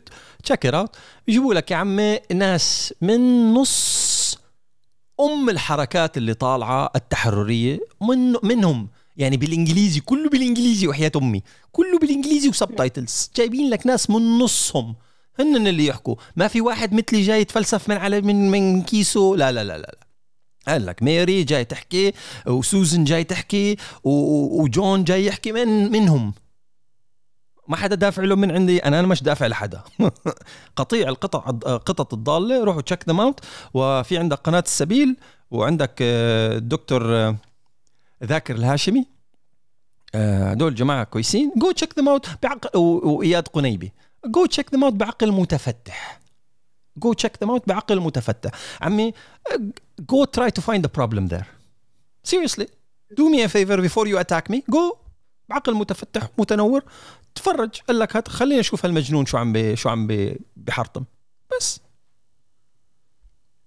check it out يجيبوا لك يا عمي ناس من نص أم الحركات اللي طالعة التحررية من منهم. يعني بالإنجليزي كله بالإنجليزي وحياة أمي. كله بالإنجليزي و subtitles جايبين لك ناس من نصهم. هن اللي يحكوا. ما في واحد مثلي جاي يتفلسف من على من من كيسه. لا لا لا, لا. قال لك ميري جاي تحكي وسوزن جاي تحكي وجون جاي يحكي من منهم. ما حدا دافع له من عندي أنا أنا مش دافع لحدا. قطيع القطع قطط الضالة روحوا check them out وفي عندك قناة السبيل وعندك آه، الدكتور آه، ذاكر الهاشمي. آه، هدول جماعة كويسين. go check them out بعقل وإياد قنيبي. go check them out بعقل متفتح. go check them out بعقل متفتح. عمي go try to find the problem there seriously do me a favor before you attack me. Go بعقل متفتح متنور تفرج. قال لك هات خلينا نشوف هالمجنون شو عم بي شو عم بي بحرطم. بس.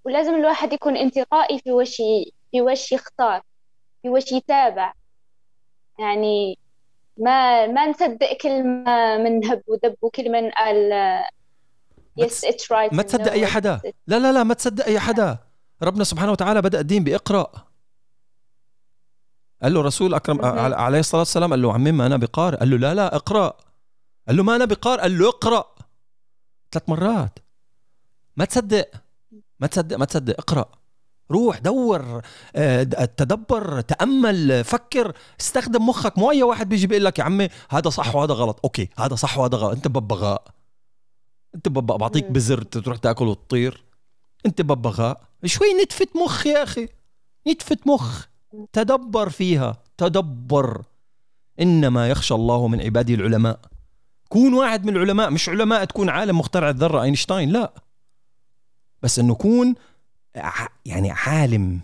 ولازم الواحد يكون انتقائي في وش في وش يختار في وش يتابع. يعني ما ما نصدق كل ما من هب ودب وكل من قال yes it's right ما تصدق أي حدا. لا لا لا ما تصدق أي حدا. ربنا سبحانه وتعالى بدأ الدين باقرا قال له رسول أكرم عليه الصلاة والسلام قال له عمي ما أنا بقارئ. قال له لا لا اقرا قال له ما أنا بقارئ. قال له اقرأ. ثلاث مرات. ما تصدق. ما تصدق ما تصدق. اقرأ. روح دور آه، تدبر تأمل فكر. استخدم مخك. مو أي واحد بيجي بيقول لك يا عمي هذا صح وهذا غلط. أوكي هذا صح وهذا غلط. أنت ببغاء. انت ببغاء بعطيك بزر تروح تاكل وتطير. انت ببغاء شوي نتفة مخ يا أخي. نتفة مخ. تدبر فيها. تدبر. إنما يخشى الله من عباده العلماء. كون واحد من العلماء مش علماء تكون عالم مخترع الذرة أينشتاين لا. بس إنه كون يعني عالم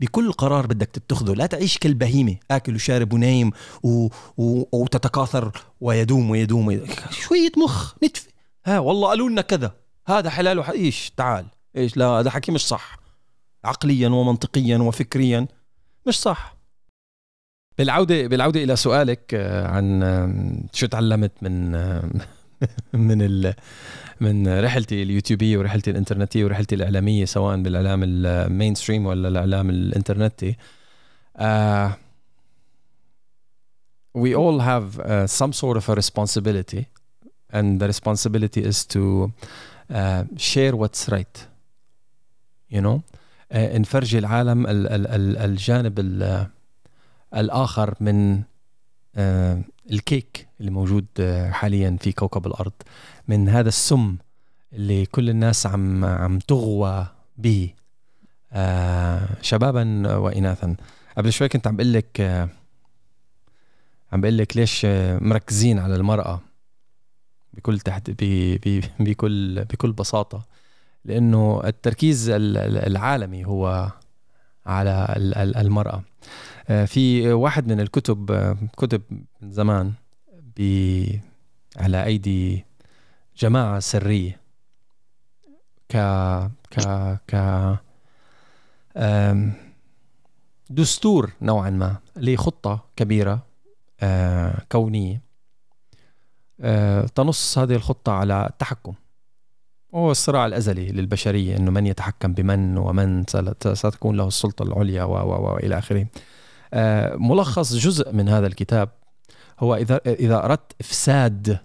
بكل قرار بدك تتخذه. لا تعيش كالبهيمة. آكل وشارب ونايم و... و... وتتكاثر ويدوم ويدوم, ويدوم. شوية مخ. نتف ها والله قالوا لنا كذا. هذا حلال وح... إيش؟ تعال. إيش؟ لا هذا حكي مش صح. عقليا ومنطقيا وفكريا مش صح. بالعودة بالعودة إلى سؤالك آه، عن شو تعلمت من من ال من رحلتي اليوتيوبية ورحلتي الإنترنتية ورحلتي الإعلامية سواء بالإعلام المين ستريم ولا الإعلام الإنترنتي. uh, we all have uh, some sort of a responsibility and the responsibility is to uh, share what's right you know? Uh, نفرجي العالم ال ال ال الجانب ال الآخر من uh, الكيك اللي موجود uh, حاليا في كوكب الأرض من هذا السم اللي كل الناس عم عم تغوى به. آه شبابا واناثا. قبل شوي كنت عم بقول لك عم بقول لك ليش مركزين على المرأة. بكل تحت بي بي بكل بكل بساطة لأنه التركيز العالمي هو على المرأة. آه، في واحد من الكتب كتب من زمان على أيدي جماعة سرية. ك ك ك دستور نوعا ما لخطة كبيرة آه، كونية. آه، تنص هذه الخطة على التحكم. هو الصراع الأزلي للبشرية أنه من يتحكم بمن ومن ستكون له السلطة العليا وإلى آخره. آه، ملخص جزء من هذا الكتاب هو إذا إذا أردت إفساد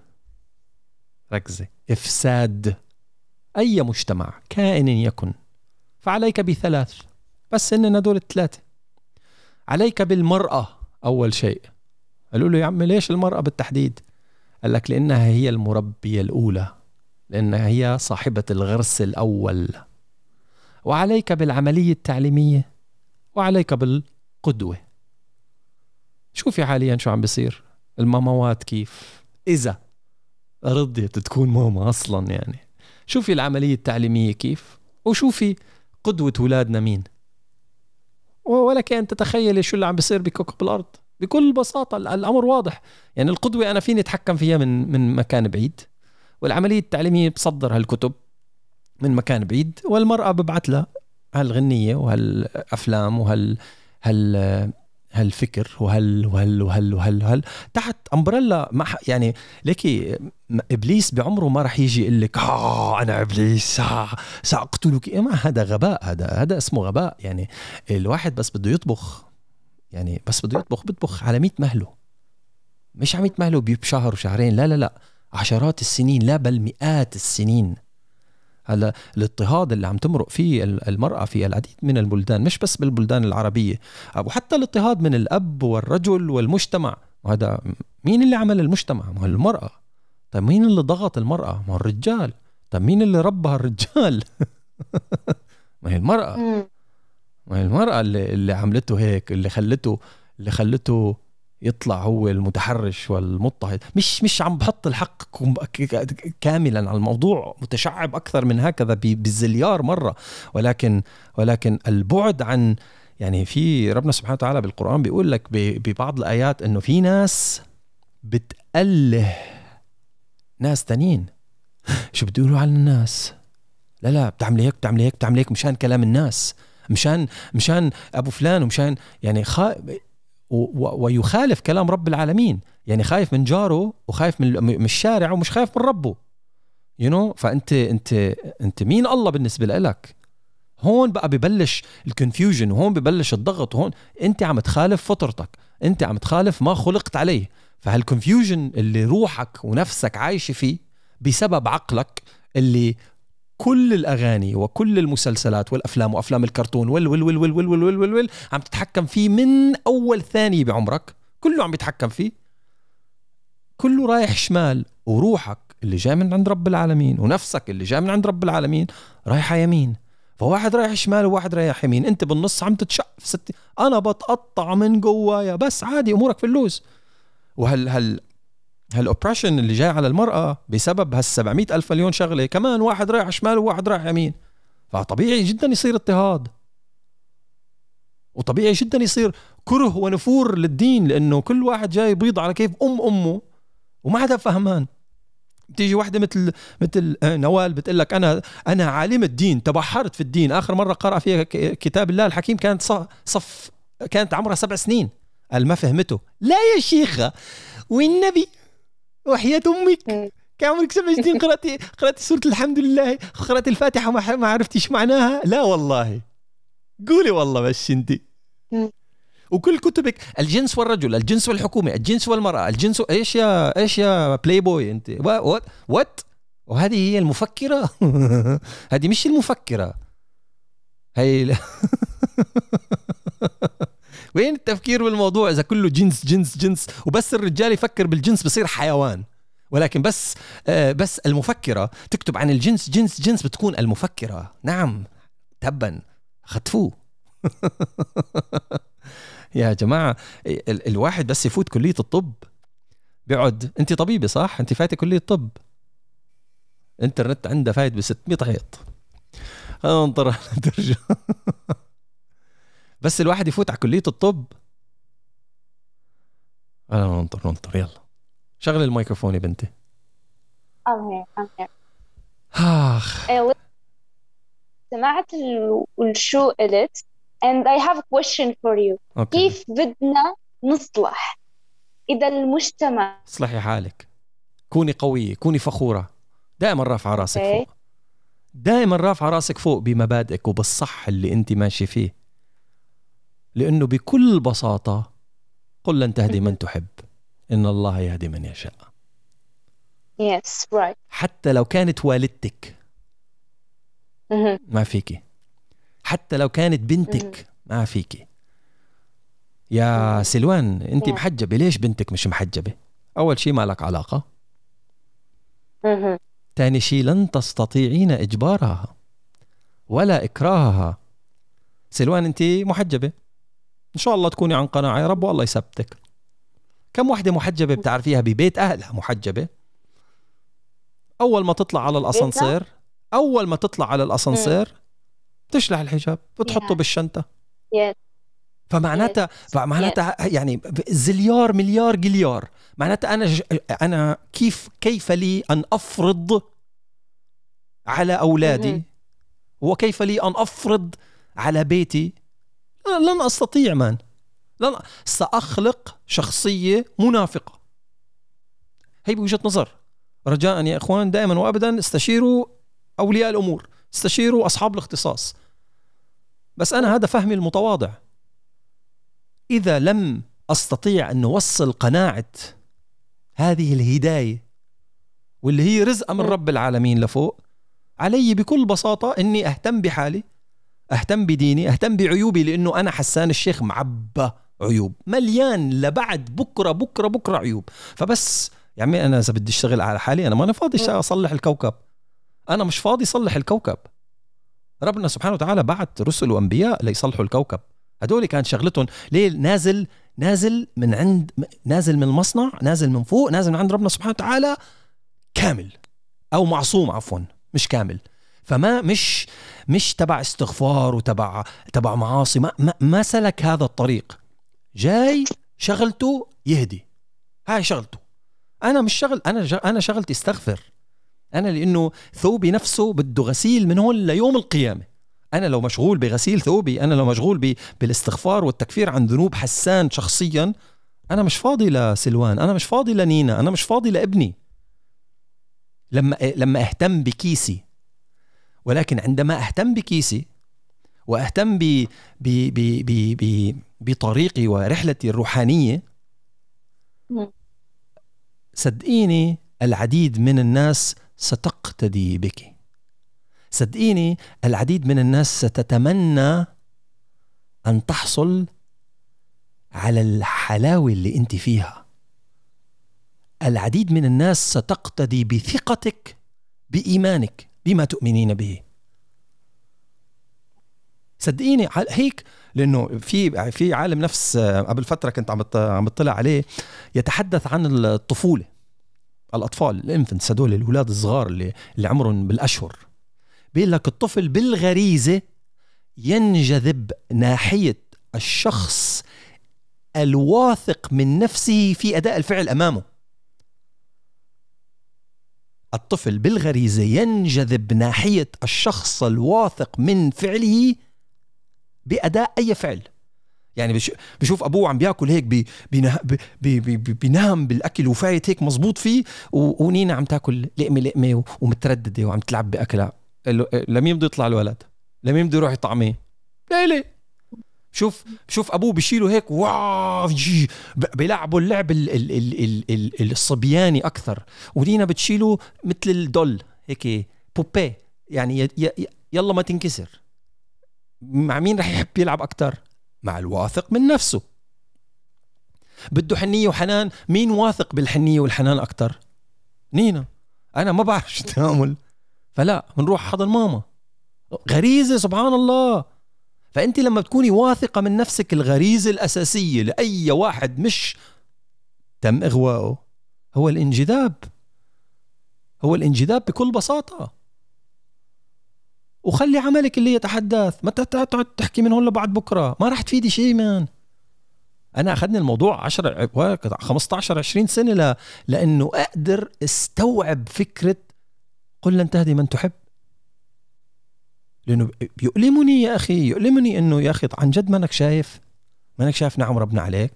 ركزي إفساد أي مجتمع كائن يكن فعليك بثلاث بس إننا دول الثلاثة. عليك بالمرأة أول شيء. قالوا له يا عمي ليش المرأة بالتحديد؟ قال لك لأنها هي المربية الأولى لأنها هي صاحبة الغرس الأول. وعليك بالعملية التعليمية وعليك بالقدوة. شوفي حاليا شو عم بيصير. الماموات كيف؟ إذا رضيت تكون ماما أصلا يعني. شوفي العملية التعليمية كيف وشوفي قدوة اولادنا مين. ولك ان تتخيلي شو اللي عم بيصير بكوكب الأرض. بكل بساطة الأمر واضح. يعني القدوة أنا فيني أتحكم فيها من من مكان بعيد والعملية التعليمية بصدر هالكتب من مكان بعيد والمرأة ببعث لها هالغنية وهالأفلام وهال هال هالفكر وهل وهل وهل وهل وهل تحت امبريلا ما يعني ليكي إبليس بعمره ما راح يجي يقول لك آه أنا إبليس سأقتلك. إيه ما هذا غباء هذا هذا اسمه غباء. يعني الواحد بس بده يطبخ. يعني بس بده يطبخ بيطبخ على 100 مهلة. مش على 100 مهلة بشهر وشهرين لا لا لا. عشرات السنين لا بل مئات السنين. هلا الاضطهاد اللي عم تمرق فيه المرأة في العديد من البلدان مش بس بالبلدان العربية وحتى الاضطهاد من الأب والرجل والمجتمع. وهذا مين اللي عمل المجتمع؟ ما المرأة. طيب مين اللي ضغط المرأة؟ ما الرجال. طيب مين اللي ربى الرجال؟ ما هي المرأة. المرأة اللي, اللي عملته هيك اللي خلته اللي خلته يطلع هو المتحرش والمضطهد. مش مش عم بحط الحق كاملا على الموضوع متشعب أكثر من هكذا بالزليار مرة. ولكن ولكن البعد عن يعني في ربنا سبحانه وتعالى بالقرآن بيقول لك ببعض الآيات إنه في ناس بتأله ناس تانيين. شو بتقولوا على الناس؟ لا لا بتعمل هيك بتعمل هيك بتعمل هيك مشان كلام الناس. مشان مشان أبو فلان ومشان يعني خا ويخالف كلام رب العالمين. يعني خايف من جاره وخايف من الشارع ومش خايف من ربه. you you know? فانت انت أنت مين الله بالنسبة لك؟ هون بقى ببلش ال confusion وهون ببلش الضغط وهون أنت عم تخالف فطرتك. أنت عم تخالف ما خلقت عليه. فهالكونفيوجن اللي روحك ونفسك عايشة فيه بسبب عقلك اللي كل الأغاني وكل المسلسلات والأفلام وأفلام الكرتون وال وال وال وال وال وال وال, وال, عم تتحكم فيه من أول ثانية بعمرك. كله عم بيتحكم فيه. كله رايح شمال وروحك اللي جاي من عند رب العالمين ونفسك اللي جاي من عند رب العالمين رايحة يمين. فواحد رايح شمال وواحد رايح يمين. أنت بالنص عم تتشق في ستي. أنا بتقطع من جوايا. بس عادي أمورك في اللوز. وهل هل هال oppression اللي جاي على المرأة بسبب هال 700 ألف مليون شغلة كمان واحد رايح شمال وواحد رايح يمين. فطبيعي جدا يصير اضطهاد. وطبيعي جدا يصير كره ونفور للدين لأنه كل واحد جاي يبيض على كيف أم أمه وما حدا فهمان. بتيجي واحدة مثل مثل آه، نوال بتقول لك أنا أنا عالمة دين تبحرت في الدين. آخر مرة قرأ فيها كتاب الله الحكيم كانت صف كانت عمرها سبع سنين. قال ما فهمته. لا يا شيخة. والنبي وحياة أمك. كان عمرك سبع سنين قرأتي قرأتي سورة الحمد لله قرأتي الفاتحة ما ما عرفتيش معناها. لا والله. قولي والله بس انت وكل كتبك الجنس والرجل الجنس والحكومة الجنس والمرأة الجنس إيش يا إيش يا بلاي بوي انت what what وهذه هي المفكرة. هذه مش المفكرة. هي وين التفكير بالموضوع إذا كله جنس جنس جنس؟ وبس الرجال يفكر بالجنس بصير حيوان. ولكن بس آه بس المفكرة تكتب عن الجنس جنس جنس بتكون المفكرة. نعم تبا. خطفوه. يا جماعة ال الواحد بس يفوت كلية الطب. بيقعد أنت طبيبة صح؟ أنت فايتة كلية الطب إنترنت عنده فايت ب 600 حيط خلينا ننطر بس الواحد يفوت على كلية الطب. أنا ننطر ننطر يلا. شغل الميكروفون يا بنتي. I'm here I'm here اخ أيوة. سمعت الشو قلت and I have a question for you. okay. كيف بدنا نصلح إذا المجتمع؟ اصلحي حالك. كوني قوية كوني فخورة. دائما رافعة راسك أوكي. فوق. دائما رافعة راسك فوق بمبادئك وبالصح اللي انت ماشي فيه. لأنه بكل بساطة قل لن تهدي من تحب. إن الله يهدي من يشاء. Yes right. حتى لو كانت والدتك. مهم. ما فيكي. حتى لو كانت بنتك. ما فيكي. يا سلوان أنت. محجبة. ليش بنتك مش محجبة؟ أول شيء ما لك علاقة. مهم. تاني شيء لن تستطيعين إجبارها ولا إكراهها. سلوان أنت محجبة. إن شاء الله تكوني عن قناعة. يا رب والله يثبتك. كم وحدة محجبة بتعرفيها ببيت أهلها؟ محجبة. أول ما تطلع على الأسانسير أول ما تطلع على الأسانسير تشلح الحجاب بتحطه yes. فمعناتها فمعناتها يعني زليار مليار جليار. معناتها أنا ج... أنا كيف كيف لي أن أفرض على أولادي. وكيف لي أن أفرض على بيتي؟ لن أستطيع مان. لن سأخلق شخصية منافقة. هي بوجهة نظر. رجاء يا إخوان دائما وابدا استشيروا أولياء الأمور استشيروا أصحاب الاختصاص. بس أنا هذا فهمي المتواضع. إذا لم أستطيع أن اوصل قناعة هذه الهداية واللي هي رزقه من م. رب العالمين لفوق علي بكل بساطة أني أهتم بحالي. أهتم بديني أهتم بعيوبي لأنه أنا حسان الشيخ معبى عيوب مليان لبعد بكرة بكرة بكرة عيوب. فبس يا عمي أنا إذا بدي أشتغل على حالي أنا ماني فاضي م. أصلح الكوكب. أنا مش فاضي أصلح الكوكب. ربنا سبحانه وتعالى بعت رسل وأنبياء ليصلحوا الكوكب. هدول كانت شغلتهم. ليه؟ نازل نازل من عند نازل من المصنع نازل من فوق نازل من عند ربنا سبحانه وتعالى كامل. أو معصوم عفوا مش كامل. فما مش مش تبع استغفار وتبع تبع معاصي ما, ما, ما سلك هذا الطريق. جاي شغلته يهدي. هاي شغلته. أنا مش شغل أنا أنا شغلتي استغفر أنا لأنه ثوبي نفسه بده غسيل من هون ليوم القيامة. أنا لو مشغول بغسيل ثوبي أنا لو مشغول بالاستغفار والتكفير عن ذنوب حسان شخصيا أنا مش فاضي لسلوان أنا مش فاضي لنينا أنا مش فاضي لابني. لما لما أهتم بكيسي ولكن عندما أهتم بكيسي وأهتم ب ب ب ب ب بطريقي ورحلتي الروحانية صدقيني العديد من الناس ستقتدي بك. صدقيني العديد من الناس ستتمنى أن تحصل على الحلاوة اللي أنت فيها. العديد من الناس ستقتدي بثقتك بإيمانك. بما تؤمنين به. صدقيني هيك لأنه في في عالم نفس قبل فترة كنت عم عم بطلع عليه يتحدث عن الطفولة الأطفال الإنفنتس هدول الأولاد الصغار اللي اللي عمرهم بالأشهر. بيقول لك الطفل بالغريزة ينجذب ناحية الشخص الواثق من نفسه في أداء الفعل أمامه. الطفل بالغريزة ينجذب ناحية الشخص الواثق من فعله بأداء أي فعل. يعني بشوف أبوه عم بيأكل هيك بي بينام, بي بي بينام بالأكل وفايت هيك مزبوط فيه ونينا عم تأكل لقمة لقمة ومترددة وعم تلعب بأكلها. لمين بده يطلع الولد. لمين بده يروح يطعميه. ليلي شوف شوف أبوه بيشيله هيك واو بيلعبوا اللعب ال ال ال ال ال الصبياني أكثر. ونينا بتشيله مثل الدول هيك بوبي. يعني يلا ما تنكسر. مع مين رح يحب يلعب أكثر مع الواثق من نفسه. بده حنية وحنان. مين واثق بالحنية والحنان أكتر؟ نينا. أنا ما بعرف شو تعمل. فلا بنروح حضن ماما. غريزة سبحان الله. فأنت لما بتكوني واثقة من نفسك الغريزة الأساسية لأي واحد مش تم إغواءه هو الانجذاب. هو الانجذاب بكل بساطة. وخلي عملك اللي يتحدث. ما تقعد تحكي من هون لبعد بكرة. ما راح تفيدي شيء مان. أنا اخذني الموضوع 10 15 20 سنة ل... لأنه أقدر أستوعب فكرة قل لن تهدي من تحب. لأنه يؤلمني يا أخي يؤلمني إنه يا أخي عن جد مانك شايف مانك شايف نعم ربنا عليك.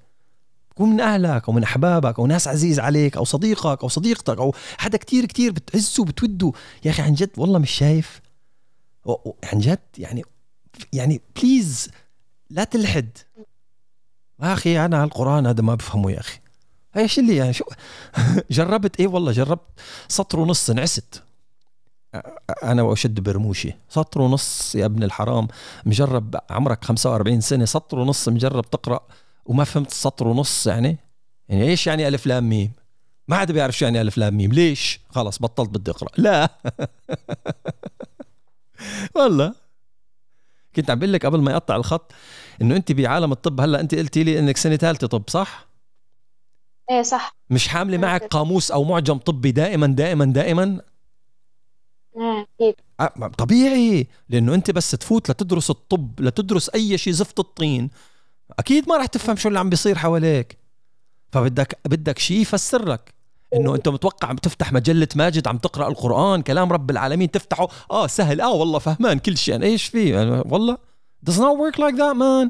كون من أهلك أو من أحبابك أو ناس عزيز عليك أو صديقك أو صديقتك أو حدا كتير كتير بتعزه وبتوده. يا أخي عن جد والله مش شايف. عن جد يعني يعني please لا تلحد. يا أخي أنا القرآن هذا ما بفهمه يا أخي. إيش اللي يعني شو؟ جربت إيه والله جربت سطر ونص نعست. أنا وأشد برموشي. سطر ونص يا ابن الحرام مجرب عمرك 45 سنة سطر ونص مجرب تقرأ. وما فهمت سطر ونص يعني؟ يعني إيش يعني ألف لام ميم؟ ما حدا بيعرف شو يعني ألف لام ميم. ليش؟ خلص بطلت بدي أقرأ. لا. والله. كنت عم بقول لك قبل ما يقطع الخط إنه أنت بعالم الطب هلأ أنت قلتي لي إنك سنة ثالثة طب صح؟ إيه صح. مش حاملة معك قاموس أو معجم طبي دائما دائما دائما؟ أكيد. طبيعي لأنه أنت بس تفوت لتدرس الطب لتدرس أي شيء زفت الطين. أكيد ما راح تفهم شو اللي عم بيصير حواليك. فبدك بدك شيء يفسر لك. إنه أنت متوقع عم تفتح مجلة ماجد عم تقرأ القرآن كلام رب العالمين تفتحه. آه سهل. آه والله فهمان كل شيء. يعني إيش في يعني والله. Does not work like that man.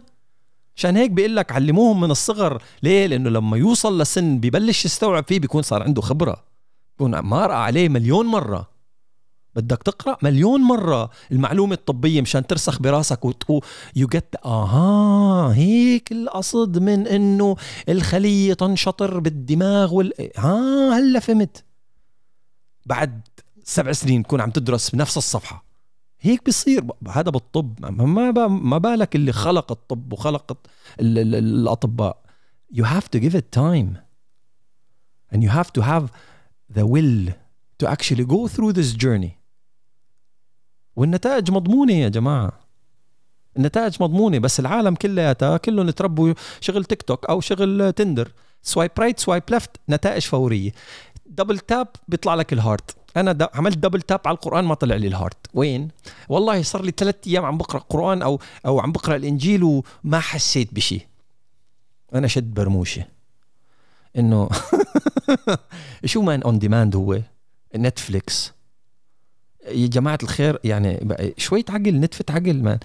عشان هيك بيقول لك علموهم من الصغر. ليه؟ لأنه لما يوصل لسن ببلش يستوعب فيه بيكون صار عنده خبرة. بيكون مارقة عليه مليون مرة. بدك تقرأ مليون مرة المعلومة الطبية مشان ترسخ براسك وتقو يو جيت آها هيك القصد من إنه الخلية تنشطر بالدماغ وال ها هلا فهمت. بعد سبع سنين تكون عم تدرس بنفس الصفحة. هيك بيصير. هذا بالطب. ما ما بالك اللي خلق الطب وخلق الأطباء. You have to give it time. And you have to have the will to actually go through this journey. والنتائج مضمونة يا جماعة. النتائج مضمونة بس العالم كلياتها كلهم تربوا شغل تيك توك أو شغل تندر swipe right swipe left نتائج فورية. double tap بيطلع لك ال heart أنا عملت double tap على القرآن ما طلع لي ال heart وين؟ والله صار لي ثلاث أيام عم بقرأ قرآن أو أو عم بقرأ الإنجيل وما حسيت بشيء أنا شد برموشة. إنه شو man on demand هو؟ نتفليكس يا جماعة الخير يعني شوية عقل نتفة عقل man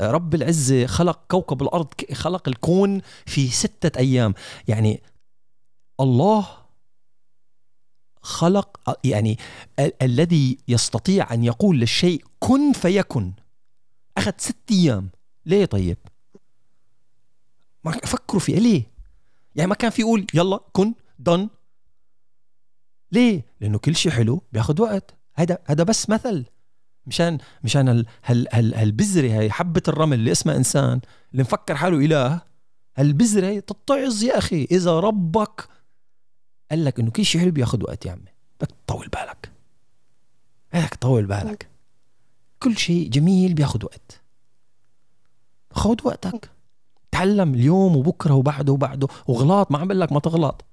رب العزة خلق كوكب الأرض خلق الكون في ستة أيام. يعني الله خلق يعني ال- الذي يستطيع أن يقول للشيء كن فيكن. أخذ ست أيام. ليه طيب؟ ما فكروا فيه ليه؟ يعني ما كان في يقول يلا كن دن ليه؟ لأنه كل شيء حلو بياخذ وقت. هذا هذا بس مثل. مشان مشان هال هال هال هالبذرة هي حبة الرمل اللي اسمها إنسان اللي مفكر حاله إله هالبذرة تتعظ يا أخي. إذا ربك قال لك إنه كل شيء حلو بياخذ وقت يا عمي. بدك تطول بالك. بدك تطول بالك. كل شيء جميل بياخذ وقت. خذ وقتك. تعلم اليوم وبكرة وبعده وبعده. وغلط ما عم بقول لك ما تغلط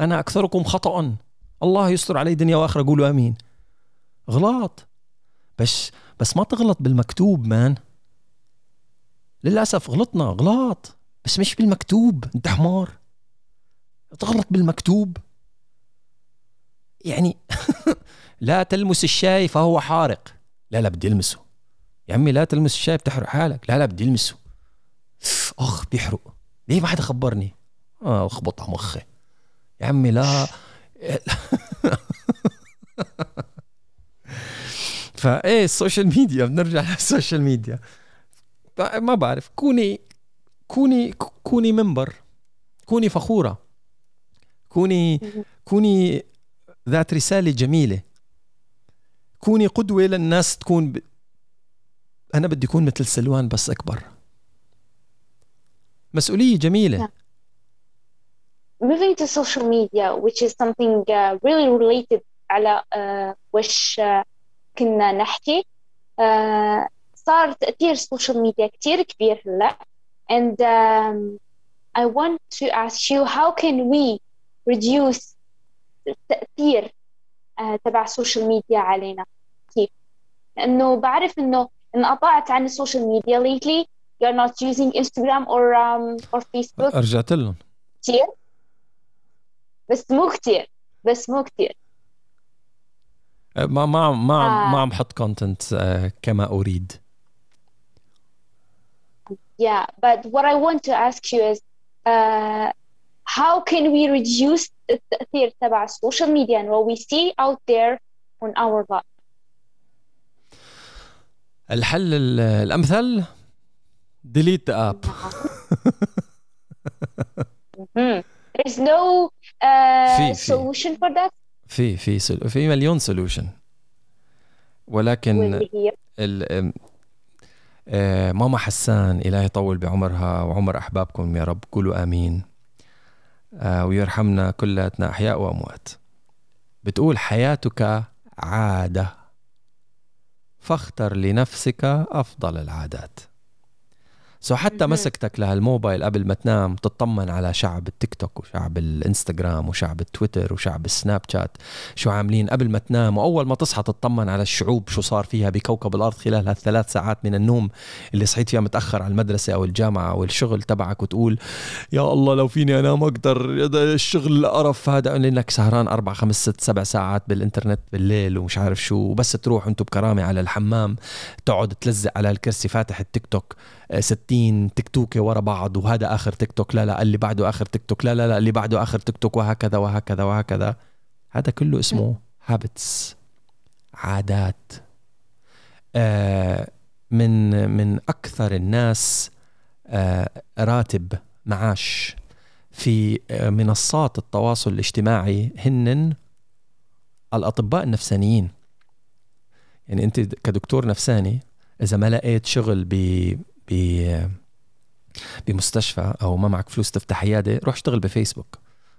أنا أكثركم خطأ. الله يستر علي دنيا وآخرة. قولوا آمين. غلط. بس بس ما تغلط بالمكتوب مان. للأسف غلطنا غلط. بس مش بالمكتوب انت حمار. تغلط بالمكتوب. يعني لا تلمس الشاي فهو حارق. لا لا بدي ألمسه. يا عمي لا تلمس الشاي بتحرق حالك. لا لا بدي ألمسه. أخ بيحرق. ليه ما حدا خبرني؟ آه اخبط على مخي. يا عمي لا. فايه ال social media بنرجع لل social media. ما بعرف. كوني كوني كوني منبر. كوني فخورة. كوني كوني ذات رسالة جميلة. كوني قدوة للناس تكون ب... أنا بدي أكون مثل سلوان بس أكبر. مسؤولية جميلة. Moving to social media which is something uh, really related على uh, وش uh, كنا نحكي. uh, صار تأثير ال social media كتير كبير هلا. And um, I want to ask you how can we reduce التأثير uh, تبع السوشيال ميديا علينا؟ كيف؟ لأنه بعرف إنه انقطعت عن ال social media lately you're not using Instagram or um, or Facebook. رجعت لهم. كتير. بس مو كتير. بس مو كتير. ما ما ما آه. ما عم بحط كونتنت كما اريد yeah but what I want to ask you is uh, how can we reduce التأثير تبع السوشيال media and what we see out there on our life الحل الأمثل delete the app there's no uh, في- في. solution for that في في سل... في مليون سولوشن ولكن ال... آه، ماما حسان إلهي يطول بعمرها وعمر أحبابكم يا رب قولوا آمين. آه، ويرحمنا كلاتنا أحياء وأموات. بتقول حياتك عادة فاختر لنفسك أفضل العادات. so حتى. مسكتك لهالموبايل قبل ما تنام تطمن على شعب التيك توك وشعب الإنستغرام وشعب التويتر وشعب السناب شات شو عاملين قبل ما تنام. وأول ما تصحى تطمن على الشعوب شو صار فيها بكوكب الأرض خلال هالثلاث ساعات من النوم اللي صحيت فيها متأخر على المدرسة أو الجامعة أو الشغل تبعك وتقول يا الله لو فيني أنام أقدر الشغل القرف هذا لأنك سهران أربع خمس ست سبع ساعات بالإنترنت بالليل ومش عارف شو. وبس تروح أنتم بكرامة على الحمام تقعد تلزق على الكرسي فاتح التيك توك. 60 تيك توكه ورا بعض وهذا آخر تيك توك لا لا اللي بعده آخر تيك توك لا لا لا اللي بعده آخر تيك توك وهكذا وهكذا وهكذا. هذا كله اسمه habits عادات. آه، من من أكثر الناس آه، راتب معاش. في آه، منصات التواصل الاجتماعي هن الأطباء النفسانيين. يعني أنت كدكتور نفساني إذا ما لقيت شغل بمستشفى أو ما معك فلوس تفتح عيادة روح اشتغل بفيسبوك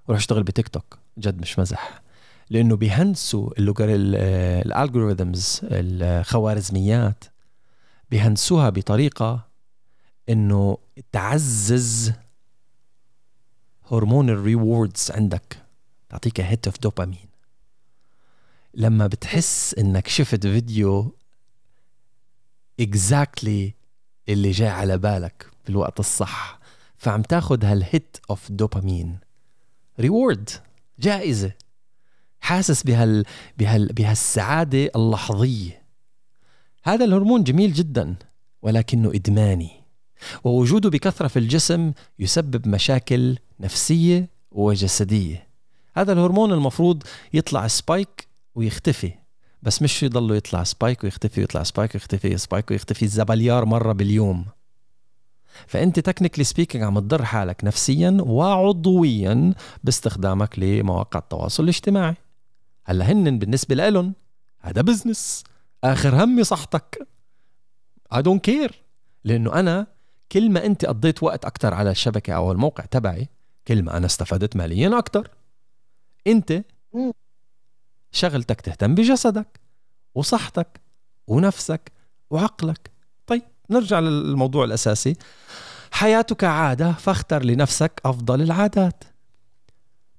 روح اشتغل بتيك توك جد مش مزح. لأنه بيهندسوا الالجوريثمز الخوارزميات بيهندسوها بطريقة إنه تعزز هرمون ال rewards عندك. تعطيك hit of dopamine لما بتحس إنك شفت فيديو exactly اللي جاي على بالك بالوقت الصح. فعم تاخد هال hit of dopamine reward جائزة. حاسس بهال بهال بهالسعادة اللحظية. هذا الهرمون جميل جدا ولكنه إدماني. ووجوده بكثرة في الجسم يسبب مشاكل نفسية وجسدية. هذا الهرمون المفروض يطلع spike ويختفي. بس مش يضلوا يطلع spike ويختفي ويطلع spike ويختفي spike ويختفي زبليار مرة باليوم. فأنت technically speaking عم تضر حالك نفسيا وعضويا باستخدامك لمواقع التواصل الاجتماعي. هلأ هن بالنسبة لهم هذا بزنس آخر همي صحتك I don't care. لأنه أنا كل ما أنت قضيت وقت أكثر على الشبكة أو الموقع تبعي كل ما أنا استفدت ماليا أكثر أنت شغلتك تهتم بجسدك وصحتك ونفسك وعقلك. طيب نرجع للموضوع الأساسي. حياتك عادة فاختر لنفسك أفضل العادات.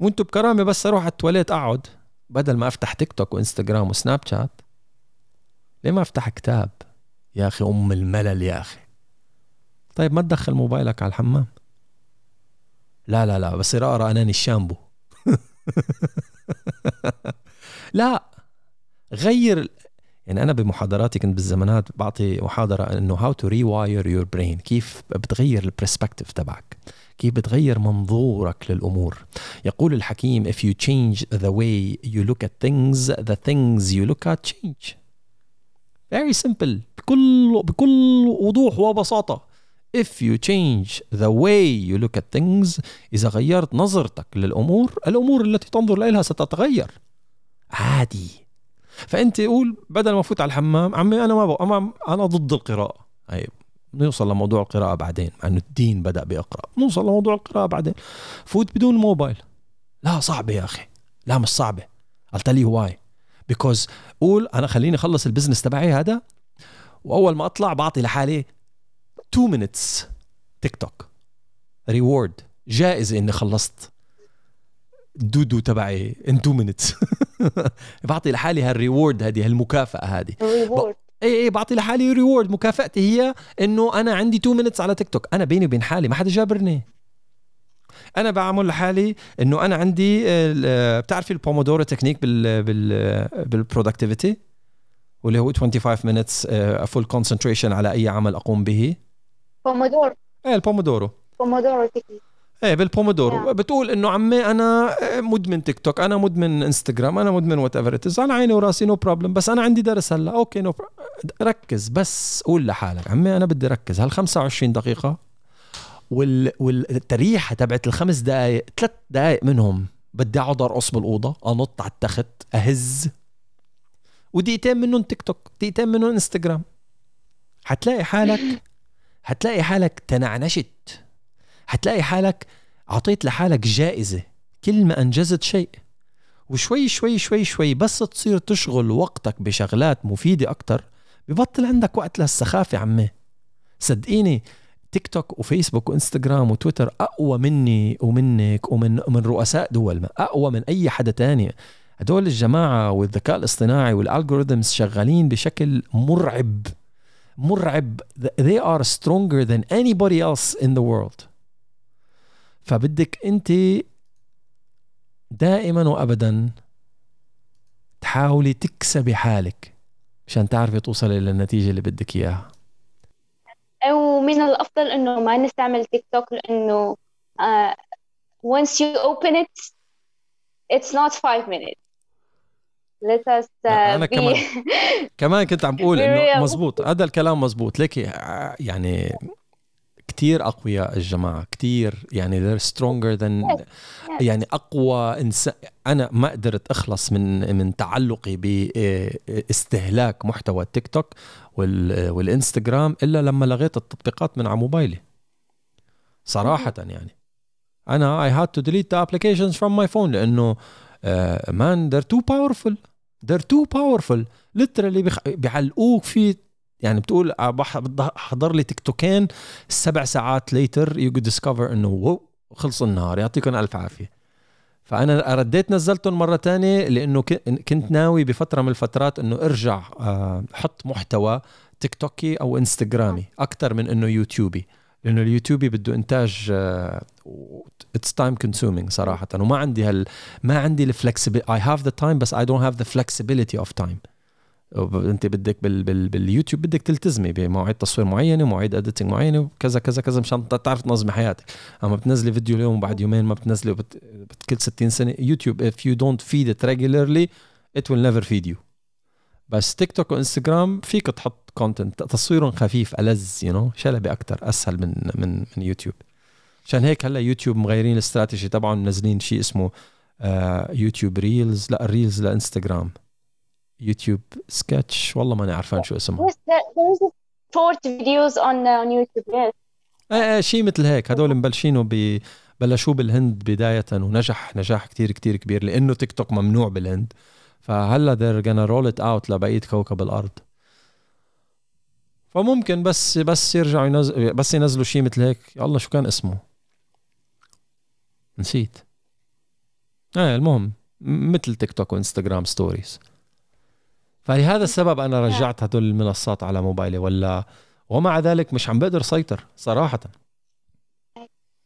وانتو بكرامة بس أروح على التواليت أقعد بدل ما أفتح تيك توك وإنستغرام وسناب شات. ليه ما أفتح كتاب؟ يا أخي أنا بمل يا أخي. طيب ما تدخل موبايلك على الحمام. لا لا لا بصير أقرأ قناني الشامبو. لا غير يعني أنا بمحاضراتي كنت بالزمانات بعطي محاضرة إنه how to rewire your brain كيف بتغير ال perspective تبعك كيف بتغير منظورك للأمور. يقول الحكيم if you change the way you look at things the things you look at change. Very simple بكل بكل وضوح وبساطة. If you change the way you look at things إذا غيرت نظرتك للأمور الأمور التي تنظر إليها ستتغير. عادي. فأنت قول بدل ما أفوت على الحمام عمي أنا ما بقى أنا ضد القراءة. طيب نوصل لموضوع القراءة بعدين مع أنه الدين بدأ بيقرأ. نوصل لموضوع القراءة بعدين. فوت بدون موبايل. لا صعبة يا أخي. لا مش I'll tell you why. Because قول أنا خليني أخلص ال business تبعي هذا وأول ما أطلع بعطي لحالي 2 minutes تيك توك reward جائزة إني خلصت دودو تبعي in 2 minutes. بعطي لحالي هال reward هذه هالمكافأة هذه. اي اي بعطي لحالي reward مكافأتي هي إنه أنا عندي 2 minutes على تيك توك أنا بيني وبين حالي ما حدا جابرني. أنا بعمل لحالي إنه أنا عندي بتعرفي ال Pomodoro technique بال بال بال productivity واللي هو 25 minutes full concentration على أي عمل أقوم به. بومودورو إيه ال Pomodoro Pomodoro technique إيه بال Pomodoro Yeah. بتقول إنه عمي أنا مدمن تيك توك أنا مدمن انستغرام أنا مدمن whatever it على عيني وراسي no problem بس أنا عندي درس هلأ. okay no ركز بس قول لحالك عمي أنا بدي ركز. هال 25 دقيقة؟ وال والتريحة تبعت الخمس دقائق ثلاث دقائق منهم بدي اقعد ارقص بالأوضة أنط على التخت أهز. ودقيقتين منهم تيك توك دقيقتين منهم انستغرام حتلاقي حالك حتلاقي حالك تنعنشت. حتلاقي حالك عطيت لحالك جائزة كل ما أنجزت شيء. وشوي شوي شوي شوي بس تصير تشغل وقتك بشغلات مفيدة أكتر ببطل عندك وقت للسخافة عمي. صدقيني تيك توك وفيسبوك وإنستغرام وتويتر أقوى مني ومنك ومن من رؤساء دول أقوى من أي حدا تاني. هدول الجماعة والذكاء الاصطناعي والالجوريثمز شغالين بشكل مرعب مرعب. They are stronger than anybody else in the world. فبدك انت دائما وابدا تحاولي تكسبي حالك مشان تعرفي توصلي للنتيجة اللي بدك إياها. ومن الأفضل إنه ما نستعمل تيك توك لأنه uh, once you open it it's not five minutes. Let us uh, لا، أنا be كمان كمان كنت عم بقول إنه. مزبوط هذا الكلام مزبوط ليكي ع- يعني كتير أقوياء الجماعة كتير يعني they're stronger than يعني أقوى إنسان. أنا ما قدرت أخلص من من تعلقي باستهلاك محتوى التيك توك وال- والإنستغرام إلا لما لغيت التطبيقات من على موبايلي. صراحة يعني. أنا I had to delete the applications from my phone لأنه مان they're too powerful. They're too powerful. Literally. بيعلقوك في يعني بتقول حضر لي تيك توكين سبع ساعات later you discover إنه وو خلص النهار يعطيكم ألف عافية. فأنا رديت نزلتهم مرة تانية لإنه كنت ناوي بفترة من الفترات إنه أرجع آه، أحط محتوى تيك توكي أو إنستغرامي أكثر من إنه يوتيوبي. لإنه اليوتيوبي بده إنتاج it's time consuming صراحة. وما عندي هال ما عندي ال flexibility I have the time بس I don't have the flexibility of time انت بدك بال بال باليوتيوب بدك تلتزمي بمواعيد تصوير معينة ومواعيد editing معينة وكذا كذا كذا مشان تعرف تنظمي حياتك. أما بتنزلي فيديو اليوم وبعد يومين ما بتنزلي بت... كل 60 سنة يوتيوب if you don't feed it regularly it will never feed you. بس تيك توك وانستغرام فيك تحط content تصويرهم خفيف ألذ you know شلبي أكثر أسهل من من من يوتيوب. عشان هيك هلأ يوتيوب مغيرين الاستراتيجي تبعهم منزلين شيء اسمه يوتيوب reels لأ ال reels لإنستغرام. يوتيوب سكتش والله ماني عارفان شو اسمها on uh, on YouTube. Yes. إيه إيه شيء مثل هيك. هدول مبلشينه ب بلشوه بالهند بداية ونجح نجاح كتير كتير كبير لأنه تيك توك ممنوع بالهند. فهلا they're gonna roll it out لبقية كوكب الأرض. فممكن بس بس يرجعوا ينزل بس ينزلوا شيء مثل هيك. يا الله شو كان اسمه؟ نسيت. إيه المهم مثل تيك توك وإنستغرام ستوريز فلهذا السبب أنا رجعت هدول المنصات على موبايلي ولا ومع ذلك مش عم بقدر اسيطر صراحة.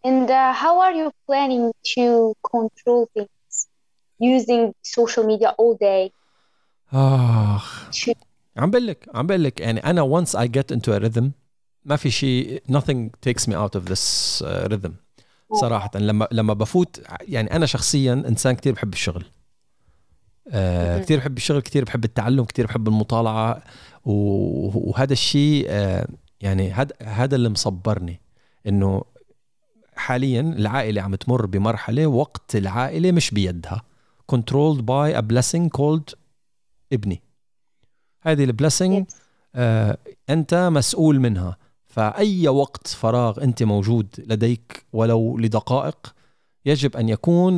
And uh, how are you planning to control things using social media all day? آخ. To- عم بقول لك عم بقول لك يعني أنا once I get into a rhythm ما في شيء nothing takes me out of this uh, rhythm صراحة. لما لما بفوت يعني أنا شخصيا إنسان كتير بحب الشغل. آه. كتير بحب الشغل كتير بحب التعلم كتير بحب المطالعة و- وهذا الشيء آه يعني هذا هذا اللي مصبرني إنه حاليا العائلة عم تمر بمرحلة وقت العائلة مش بيدها controlled by a blessing called ابني هذه ال blessing. آه أنت مسؤول منها فأي وقت فراغ أنت موجود لديك ولو لدقائق يجب أن يكون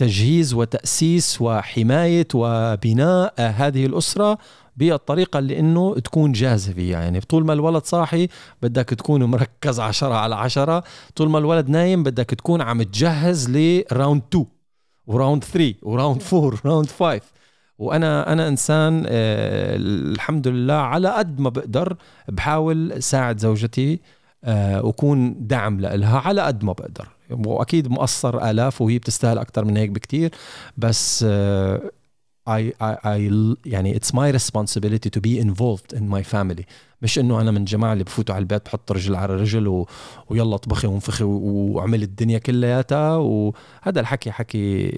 لتجهيز وتأسيس وحماية وبناء هذه الأسرة بالطريقة اللي إنه تكون جاهزة فيها. يعني طول ما الولد صاحي بدك تكون مركز عشرة على عشرة. طول ما الولد نايم بدك تكون عم تجهز ل round 2 و round 3 و round 4 و round 5 وأنا أنا إنسان آه، الحمد لله على قد ما بقدر بحاول ساعد زوجتي وكون دعم لها على قد ما بقدر. وأكيد مقصر آلاف وهي بتستاهل أكثر من هيك بكتير بس آه، I, I, I يعني it's my responsibility to be involved in my family. مش إنه أنا من الجماعه اللي بفوتوا على البيت بحط رجل على رجل و... ويلا طبخي وانفخي و- واعمل الدنيا كلياتها. وهذا الحكي حكي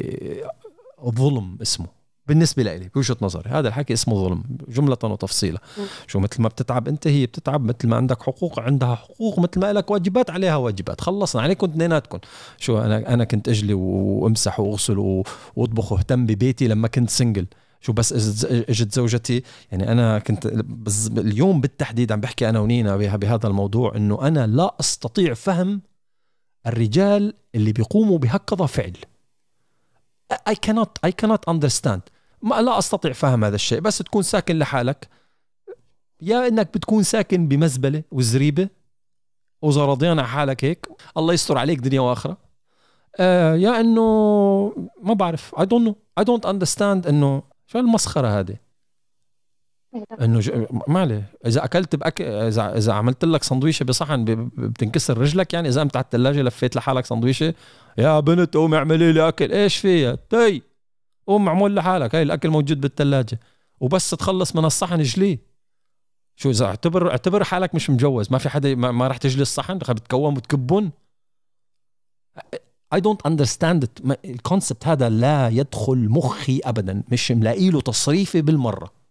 ظلم اسمه. بالنسبة لي بوجهة نظري هذا الحكي اسمه ظلم جملة وتفصيلا. شو مثل ما بتتعب أنت هي بتتعب. مثل ما عندك حقوق عندها حقوق. مثل ما لك واجبات عليها واجبات. خلصنا عليكم اثنيناتكم. شو أنا أنا كنت أجلي وأمسح وأغسل و- وأطبخ وأهتم ببيتي لما كنت سنجل شو بس إجت زوجتي يعني أنا كنت بز اليوم بالتحديد عم بحكي أنا ونينا بها- بهذا الموضوع إنه أنا لا أستطيع فهم الرجال اللي بيقوموا بهكذا فعل. Cannot I cannot understand. ما لا أستطيع فهم هذا الشيء. بس تكون ساكن لحالك. يا إنك بتكون ساكن بمزبلة وزريبة وزرضيان على حالك هيك. الله يستر عليك دنيا وآخرة. آه يا إنه ما بعرف. I don't know. I don't understand إنه شو المسخره هذه؟ إنه ج... ما عليه. إذا أكلت بأك... إذا إذا عملت لك سندويشة بصحن ب... بتنكسر رجلك يعني إذا قمت على الثلاجه لفيت لحالك سندويشة يا بنت قومي اعملي لي أكل. إيش فيها؟ تي. قوم معمول لحالك. هاي الأكل موجود بالثلاجه وبس تخلص من الصحن اجليه شو إذا اعتبر اعتبر حالك مش مجوز. ما في حدا ما, ما راح تجلي الصحن رح بتكوم وتكبن. I don't understand it. ما- ال concept هذا لا يدخل مخي ابدا. مش ملاقي له تصريفه بالمرة.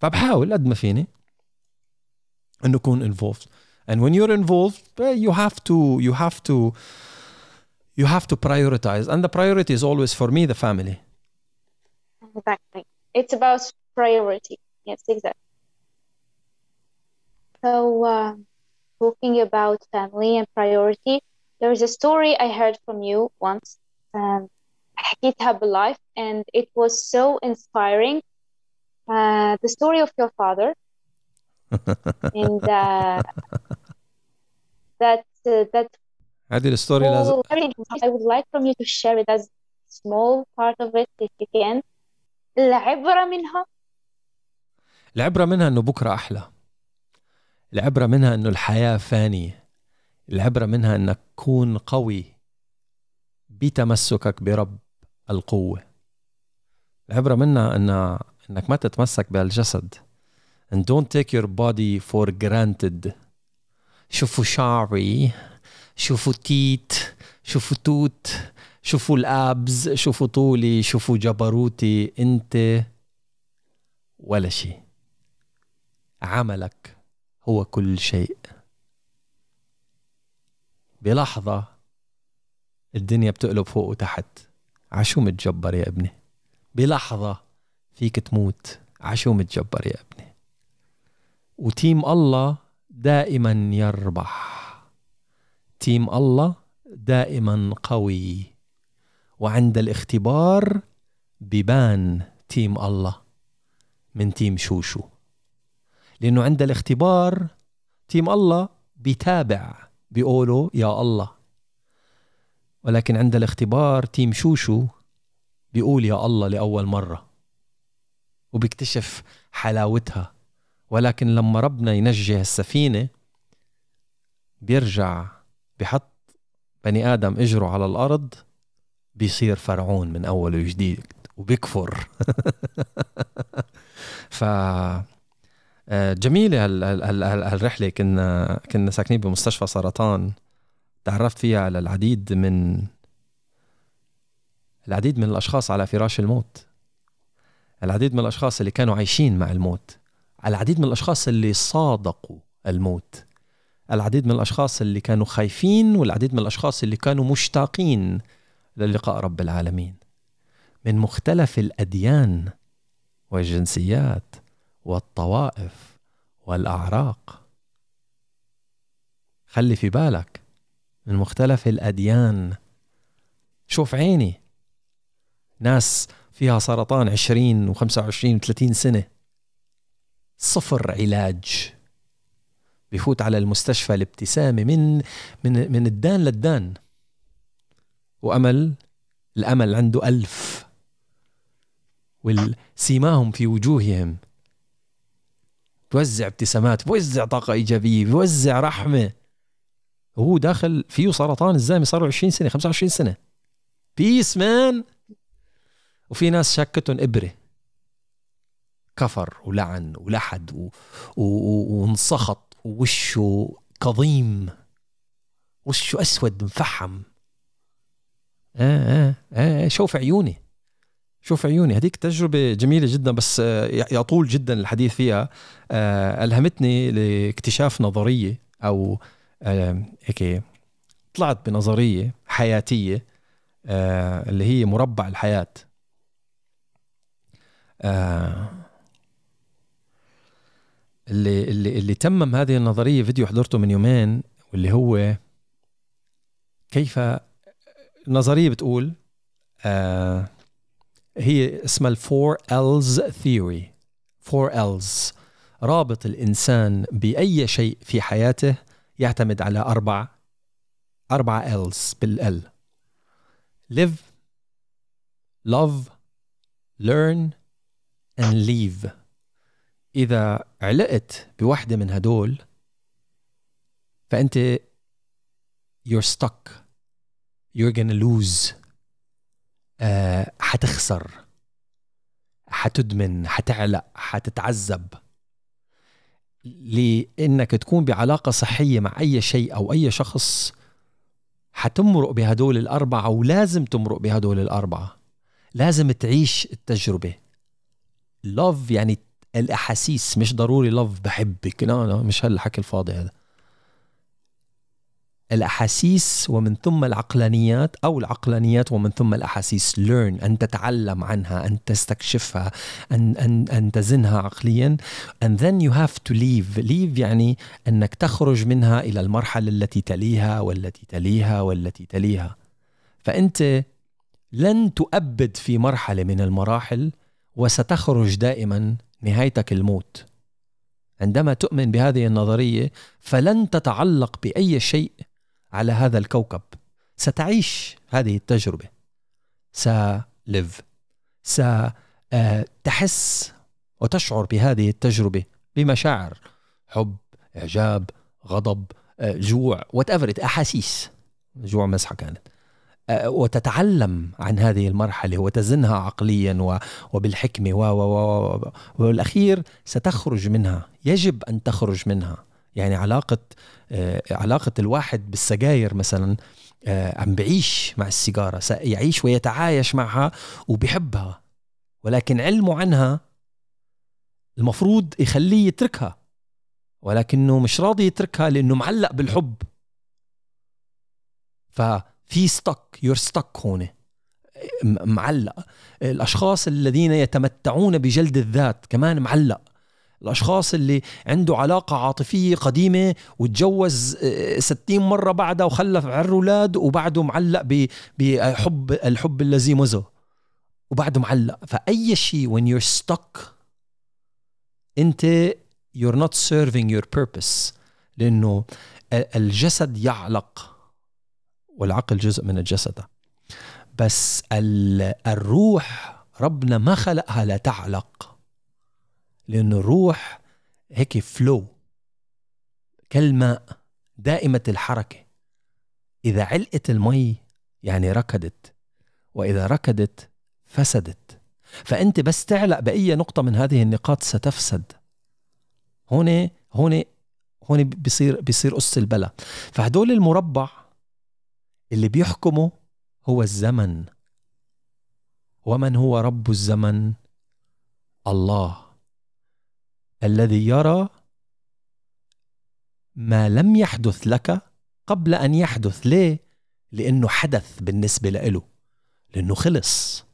فبحاول قد ما فيني انه اكون involved and when you're involved eh, you have to you have to you have to prioritize and the priority is always for me the family Exactly. It's about priority. Yes, exactly. So, uh, talking about family and priority, there's a story I heard from you once. Um, حكيتها باللايف and it was so inspiring Uh, the story of your father and uh, that uh, that هذه الستوري لازم I would like from you to share it as small part of it if you can. العبرة منها? العبرة منها إنه بكرة أحلى. العبرة منها إنه الحياة فانية العبرة منها إنك تكون قوي بتمسكك برب القوة. العبرة منها أن أنك ما تتمسك بهالجسد and don't take your body for granted. شوفوا شعري شوفوا تيت شوفوا توت شوفوا الأبز شوفوا طولي شوفوا جبروتي أنت ولا شيء. عملك هو كل شيء. بلحظة الدنيا بتقلب فوق وتحت. عشو متجبر يا ابني؟ بلحظة فيك تموت. عشو متجبر يا ابني؟ و team الله دائما يربح. team الله دائما قوي. وعند الاختبار ببان team الله من team شوشو. لأنه عند الاختبار تيم الله بيتابع بيقولوا يا الله. ولكن عند الاختبار تيم شوشو بيقول يا الله لأول مرة. وبيكتشف حلاوتها. ولكن لما ربنا ينجي السفينة بيرجع بحط بني آدم إجره على الأرض بيصير فرعون من أول وجديد وبيكفر. ف آه، جميلة هالرحلة. كنا كنا ساكنين بمستشفى سرطان. تعرفت فيها على العديد من العديد من الأشخاص على فراش الموت. العديد من الأشخاص اللي كانوا عايشين مع الموت العديد من الأشخاص اللي صادقوا الموت العديد من الأشخاص اللي كانوا خايفين والعديد من الأشخاص اللي كانوا مشتاقين للقاء رب العالمين. من مختلف الأديان والجنسيات والطوائف والأعراق. خلي في بالك من مختلف الأديان. شوف عيني. ناس فيها سرطان عشرين وخمسة وعشرين وثلاثين سنة. صفر علاج. بفوت على المستشفى الابتسامة من من من الدان للدان. وأمل الأمل عنده ألف. والسيماهم في وجوههم. بوزع ابتسامات بوزع طاقة إيجابية بوزع رحمة. وهو داخل فيه سرطان الزلمة صار له 20 سنة 25 سنة. بيس مان وفي ناس شكتهم إبرة. كفر ولعن ولحد و... و... وانسخط ووشه كظيم. وشه أسود مفحم. آه آه آه شوف عيوني. شوف عيوني. هذيك تجربة جميلة جدا بس آه، يطول جدا الحديث فيها. آه، ألهمتني لاكتشاف نظرية أو هيك طلعت بنظرية حياتية آه، اللي هي مربع الحياة. آه، اللي اللي اللي تمم هذه النظرية فيديو حضرته من يومين واللي هو كيف النظريه بتقول آه، هي اسمها ال Four L's theory. Four L's رابط الإنسان بأي شيء في حياته يعتمد على أربع أربع L's بال L live love learn and leave. إذا علقت بوحدة من هدول فأنت you're stuck. You're gonna lose. آه حتخسر. حتدمن. حتعلق. حتتعذب. لإنك تكون بعلاقة صحية مع أي شيء أو أي شخص حتمرق بهدول الأربعة ولازم تمرق بهدول الأربعة. لازم تعيش التجربة. لوف يعني الأحاسيس مش ضروري لوف بحبك. لا لا مش هالحكي الفاضي هذا. الأحاسيس ومن ثم العقلانيات أو العقلانيات ومن ثم الأحاسيس. Learn أن تتعلم عنها أن تستكشفها أن, أن, أن تزنها عقليا. And then you have to leave. Leave يعني أنك تخرج منها إلى المرحلة التي تليها والتي تليها والتي تليها. فأنت لن تؤبد في مرحلة من المراحل. وستخرج دائما نهايتك الموت. عندما تؤمن بهذه النظرية فلن تتعلق بأي شيء على هذا الكوكب. ستعيش هذه التجربة. سليف ستحس وتشعر بهذه التجربة بمشاعر حب إعجاب غضب جوع وات أحاسيس. جوع مزحه كانت. وتتعلم عن هذه المرحلة وتزنها عقليا وبالحكمة و و والأخير ستخرج منها. يجب أن تخرج منها. يعني علاقة علاقة الواحد بالسجاير مثلا عم بعيش مع السيجارة سيعيش ويتعايش معها وبحبها ولكن علمه عنها المفروض يخليه يتركها ولكنه مش راضي يتركها لأنه معلق بالحب. ففي ستك يور ستك هون. معلق. الأشخاص الذين يتمتعون بجلد الذات كمان معلق. الأشخاص اللي عنده علاقة عاطفية قديمة وتجوز 60 مرة بعدها وخلف عر أولاد وبعده معلق بحب الحب الذي مزه. وبعده معلق. فأي شيء when you're stuck أنت you're not serving your purpose. لأنه الجسد يعلق. والعقل جزء من الجسد. بس الروح ربنا ما خلقها لتعلق لأنه الروح هيك فلو كالماء دائمة الحركة. إذا علقت المي يعني ركضت. وإذا ركضت فسدت. فأنت بس تعلق بأي نقطة من هذه النقاط ستفسد. هون هون هون بيصير بيصير قص البلا. فهدول المربع اللي بيحكموا هو الزمن. ومن هو رب الزمن؟ الله. الذي يرى ما لم يحدث لك قبل أن يحدث. ليه؟ لأنه حدث بالنسبة له لأنه خلص.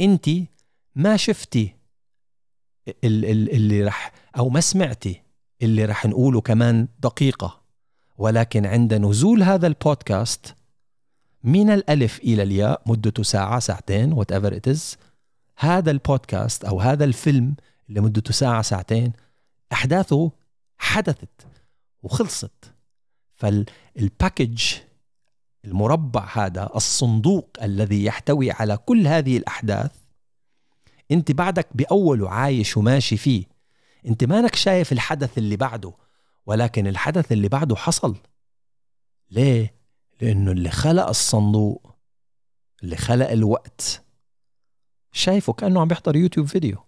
أنت ما شفتي اللي رح أو ما سمعتي اللي رح نقوله كمان دقيقة. ولكن عند نزول هذا البودكاست من الألف إلى الياء مدته ساعة ساعتين whatever هذا البودكاست أو هذا الفيلم اللي مدته ساعة ساعتين أحداثه حدثت وخلصت. فالباكج المربع هذا الصندوق الذي يحتوي على كل هذه الأحداث أنت بعدك باوله عايش وماشي فيه أنت مانك شايف الحدث اللي بعده. ولكن الحدث اللي بعده حصل. ليه؟ لأنه اللي خلق الصندوق اللي خلق الوقت شايفه كأنه عم بيحضر يوتيوب فيديو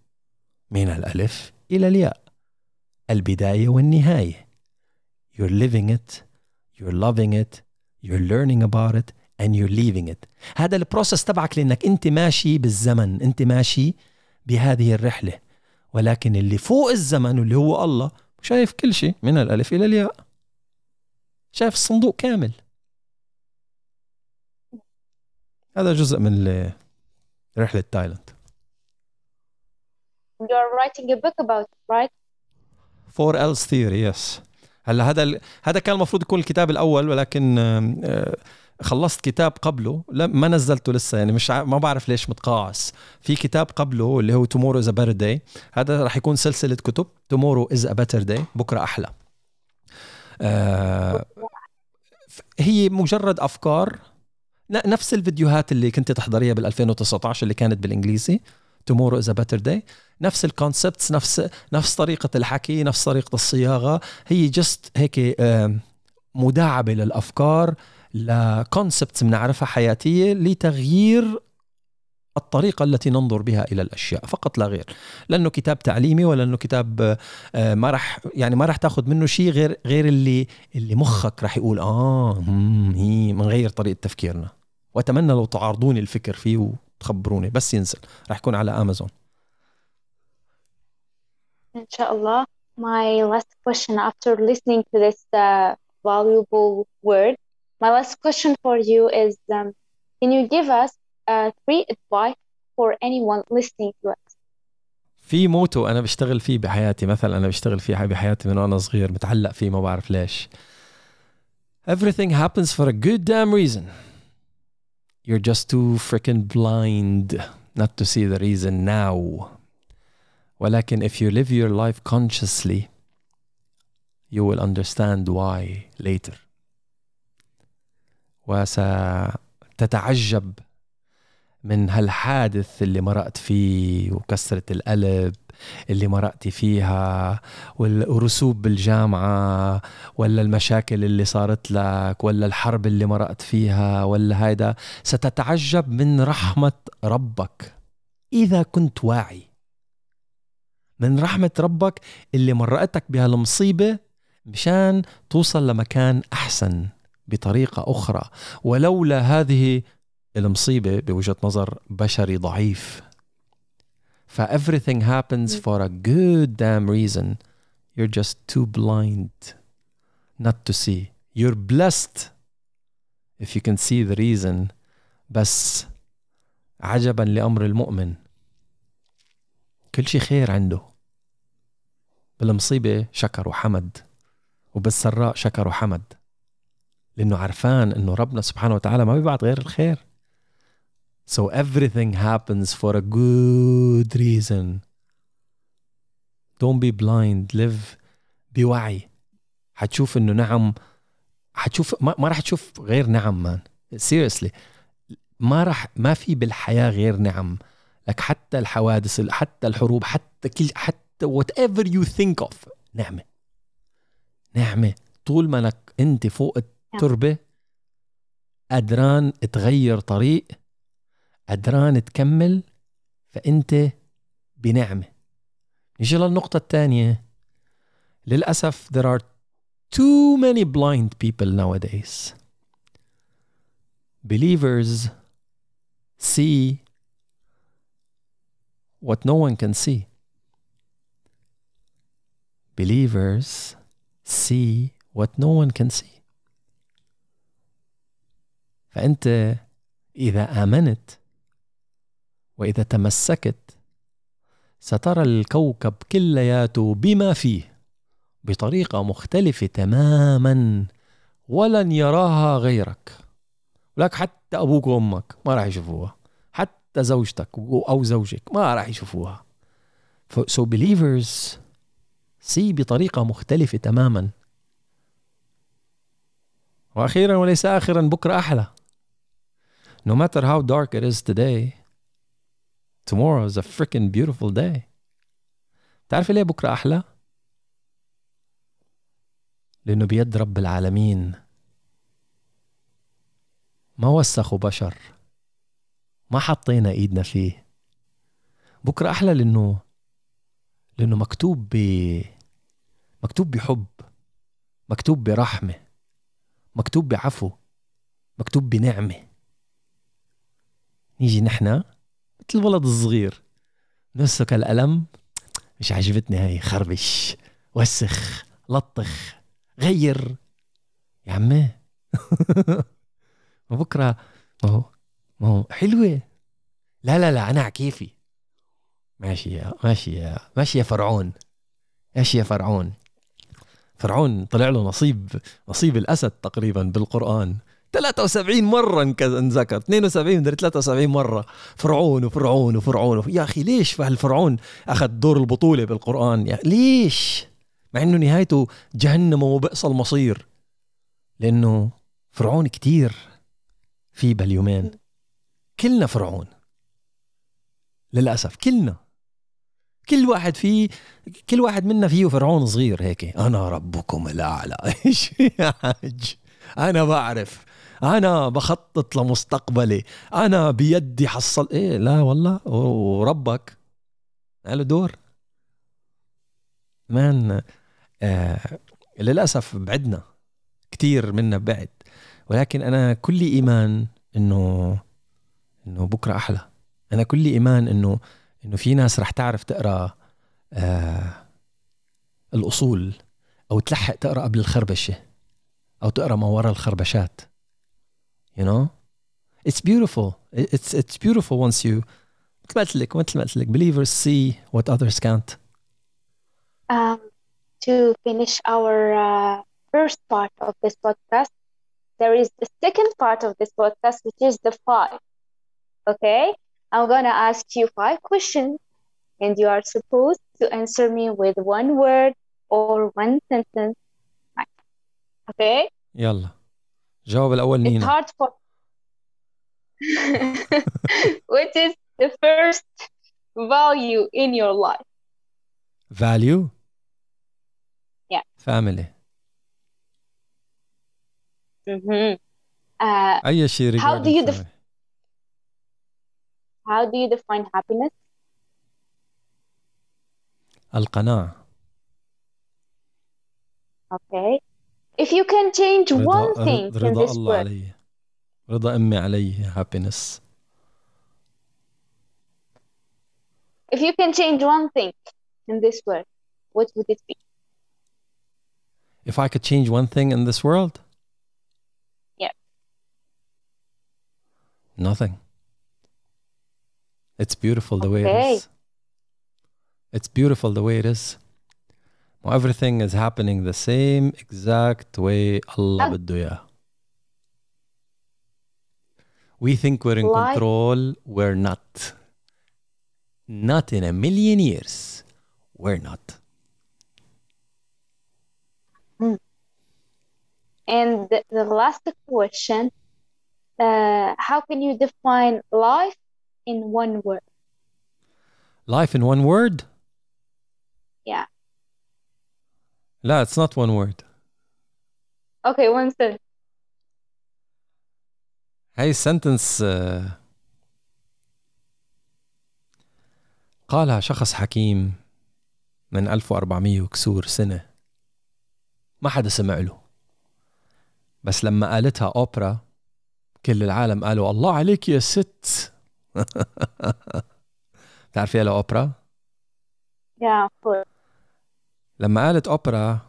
من الألف إلى الياء البداية والنهاية. You're living it you're loving it you're learning about it and you're leaving it. هذا البروسس تبعك لأنك أنت ماشي بالزمن أنت ماشي بهذه الرحلة. ولكن اللي فوق الزمن واللي هو الله شايف كل شيء من الألف إلى الياء شايف الصندوق كامل هذا جزء من رحلة تايلاند You're writing a book about it, right? Four L's theory, yes. هلا هذا. هذا كان المفروض يكون الكتاب الأول ولكن خلصت كتاب قبله لا ما نزلته لسه يعني مش. ما بعرف ليش متقاعس في كتاب قبله اللي هو Tomorrow is a day هذا راح يكون سلسلة كتب Tomorrow is a better day بكرة أحلى آه هي مجرد أفكار نفس الفيديوهات اللي كنت تحضريها بال 2019 اللي كانت بالإنجليزي Tomorrow is better day نفس ال concepts نفس نفس طريقة الحكي نفس طريقة الصياغة هي just هيك مداعبة للأفكار ل concepts بنعرفها حياتية لتغيير الطريقة التي ننظر بها إلى الأشياء. فقط لا غير. لأنه كتاب تعليمي ولا أنه كتاب آه، ما راح يعني ما راح تأخذ منه شيء غير غير اللي اللي مخك راح يقول آه هي بنغير طريقة تفكيرنا. وأتمنى لو تعارضوني الفكر فيه وتخبروني بس ينزل. راح يكون على أمازون. إن شاء الله. My last question after listening to this uh, valuable word. My last question for you is um, Can you give us uh, three advice for anyone listening to us? في موتو انا بشتغل فيه بحياتي مثلا انا بشتغل فيه بحياتي من وانا صغير متعلق فيه ما بعرف ليش Everything happens for a good damn reason you're just too freaking blind not to see the reason now ولكن if you live your life consciously you will understand why later وستتعجب من هالحادث اللي مرقت فيه وكسرة القلب اللي مرقتي فيها والرسوب بالجامعة ولا المشاكل اللي صارت لك ولا الحرب اللي مرقت فيها ولا هيدا. ستتعجب من رحمة ربك. إذا كنت واعي. من رحمة ربك اللي مرقتك بهالمصيبة مشان توصل لمكان أحسن. بطريقة أخرى. ولولا هذه المصيبة بوجهة نظر بشري ضعيف. ف everything happens for a good damn reason you're just too blind not to see. You're blessed if you can see the reason. بس عجبا لأمر المؤمن. كل شيء خير عنده. بالمصيبة شكر وحمد. وبالسراء شكر وحمد. لأنه عرفان أنه ربنا سبحانه وتعالى ما بيبعت غير الخير So everything happens for a good reason. Don't be blind. Live بوعي. حتشوف إنه نعم حتشوف ما, ما راح تشوف غير نعم مان. Seriously. ما راح ما في بالحياة غير نعم. لك حتى الحوادث حتى الحروب حتى كل حتى whatever you think of نعمة. نعمة. طول ما انك أنت فوق التربة قدران تغير طريق قدران تكمل فأنت بنعمة نيجي للنقطة الثانية للأسف there are too many blind people nowadays believers see what no one can see believers see what no one can see فأنت إذا آمنت وإذا تمسكت سترى الكوكب كلياته بما فيه بطريقة مختلفة تماما ولن يراها غيرك. لك حتى أبوك وأمك ما راح يشوفوها. حتى زوجتك أو زوجك ما راح يشوفوها. so believers see بطريقة مختلفة تماما. وأخيرا وليس اخرا بكرة أحلى. No matter how dark it is today tomorrow is a freaking beautiful day. تعرف ليه بكرة أحلى؟ لأنه بيد رب العالمين ما وسخوا بشر ما حطينا إيدنا فيه. بكرة أحلى لأنه لأنه مكتوب ب مكتوب بحب مكتوب برحمة مكتوب بعفو مكتوب بنعمة. نيجي نحن مثل الولد الصغير. نسك القلم مش عجبتني هاي خربش وسخ لطخ غير. يا عمي. بكره ما هو ما هو حلوة. لا لا لا أنا على كيفي. ماشي يا ماشي يا ماشي يا فرعون. ماشي يا فرعون. فرعون طلع له نصيب نصيب الأسد تقريبا بالقرآن. 73 مرة انذكر. 72 مدري 73 مرة. فرعون وفرعون وفرعون يا أخي ليش فهالفرعون أخذ دور البطولة بالقرآن؟ يا ليش؟ مع أنه نهايته جهنم وبئس المصير. لأنه فرعون كتير في باليومين كلنا فرعون. للأسف كلنا. كل واحد فيه كل واحد منا فيه فرعون صغير هيك. أنا ربكم الأعلى. إيش يا حاج؟ أنا بعرف. أنا بخطط لمستقبلي. أنا بيدي حصل إيه لا والله. وربك له دور. مان آه للأسف بعدنا. كثير منا بعد. ولكن أنا كل إيمان إنه إنه بكرة أحلى. أنا كل إيمان إنه إنه في ناس رح تعرف تقرأ آه الأصول أو تلحق تقرأ قبل الخربشة أو تقرأ ما وراء الخربشات. you know it's beautiful it's it's beautiful once you مثل ما قلت لك مثل ما قلت لك believers see what others can't um, to finish our uh, first part of this podcast there is the second part of this podcast, which is the five. Okay, I'm gonna ask you five questions, and you are supposed to answer me with one word or one sentence. Okay? يلا جاوب الأول It's نينا hard for. Which is the first value in your life? value Yeah. family Mm-hmm. Uh, أي شيء How do regarding you def- family. how do you define happiness? القناعة Okay. If you can change رضا one thing in رضا this الله world, علي رضا أمي علي happiness if you can change one thing in this world, what would it be? if I could change one thing in this world Yeah. nothing it's beautiful the way it Okay. is it's beautiful the way it is Well, everything is happening the same exact way Allah Ah. بده إياه we think we're in Like- control we're not not in a million years we're not And the, the last question, uh, how can you define life in one word? life in one word Yeah. لا it's not one word Okay, one sentence. هاي السنتنس آه، قالها شخص حكيم من 1400 وكسور سنة ما حدا سمع له بس لما قالتها أوبرا كل العالم قالوا الله عليك يا ست تعرفي على أوبرا؟ Yeah, of course. لما قالت أوبرا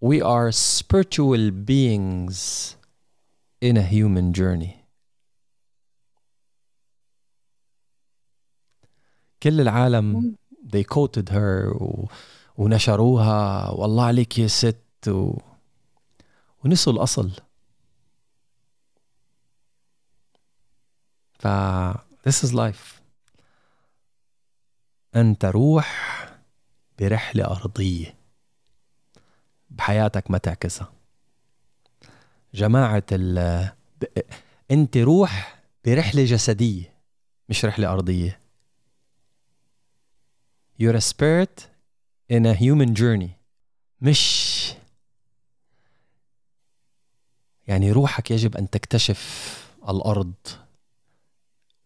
We are spiritual beings in a human journey. كل العالم they quoted her و... ونشروها والله عليك يا ست. و... ونسوا الأصل. ف this is life. أنت روح برحلة أرضية. بحياتك ما تعكسها. جماعة ال أنت روح برحلة جسدية مش رحلة أرضية. You're a spirit in a human journey. مش. يعني روحك يجب أن تكتشف الأرض.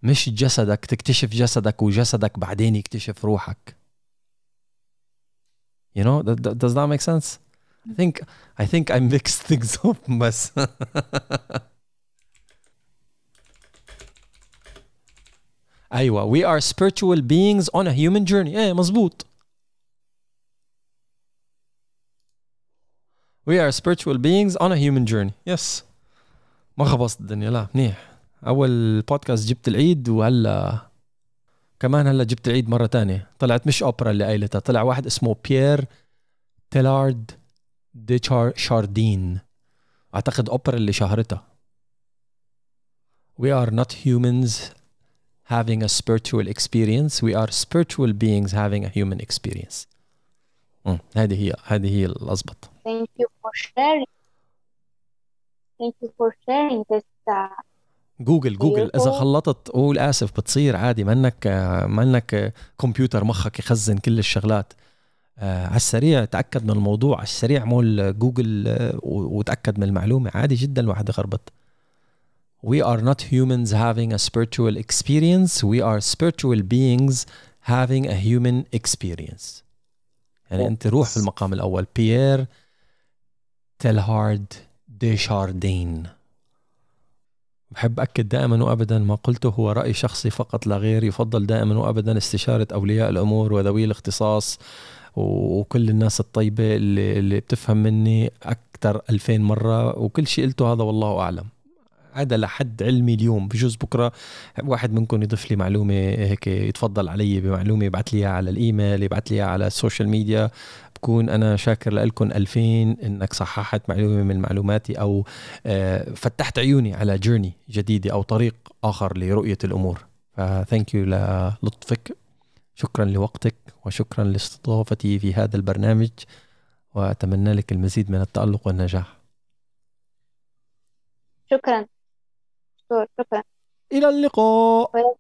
مش جسدك تكتشف جسدك وجسدك بعدين يكتشف روحك. You know, that, that- does that make sense? I think I think I mixed things up بس ايوه we are spiritual beings on a human journey ايه مزبوط we are spiritual beings on a human journey yes ما خبصت الدنيا لا منيح اول بودكاست جبت العيد وهلا كمان هلا جبت العيد مرة تانية طلعت مش اوبرا اللي قايلتها طلع واحد اسمه بيير تيلارد دي شار شاردان اعتقد اوبرا اللي شهرتها We are not humans having a spiritual experience we are spiritual beings having a human experience. هذه هي هذه هي الأزبط Thank you for sharing. Thank you for sharing this. Uh, جوجل جوجل إذا. خلطت. قول اسف بتصير عادي منك منك كمبيوتر مخك يخزن كل الشغلات. آه، على السريع تاكد من الموضوع على السريع من جوجل آه، وتأكد من المعلومة. عادي جدا الواحد يخربط. We are not humans having a spiritual experience. We are spiritual beings having a human experience. يعني أنت روح في المقام الأول. بيير تيلهارد ديشاردين بحب أكد دائما وأبدا ما قلته هو رأي شخصي فقط لا غير يفضل دائما وأبدا استشارة أولياء الأمور وذوي الاختصاص وكل الناس الطيبة اللي, اللي بتفهم مني أكثر ألفين مرة. وكل شيء قلته هذا والله أعلم. هذا لحد علمي اليوم. بجوز بكرة واحد منكم يضيف لي معلومة هيك يتفضل علي بمعلومة يبعث لي على الإيميل يبعث لي على السوشيال ميديا. بكون أنا شاكر لكم ألفين إنك صححت معلومة من معلوماتي أو آه، فتحت عيوني على جيرني جديدة أو طريق آخر لرؤية الأمور. فثانك يو للطفك. شكرا لوقتك وشكرا لاستضافتي في هذا البرنامج وأتمنى لك المزيد من التألق والنجاح. شكرا. شكرا. إلى اللقاء.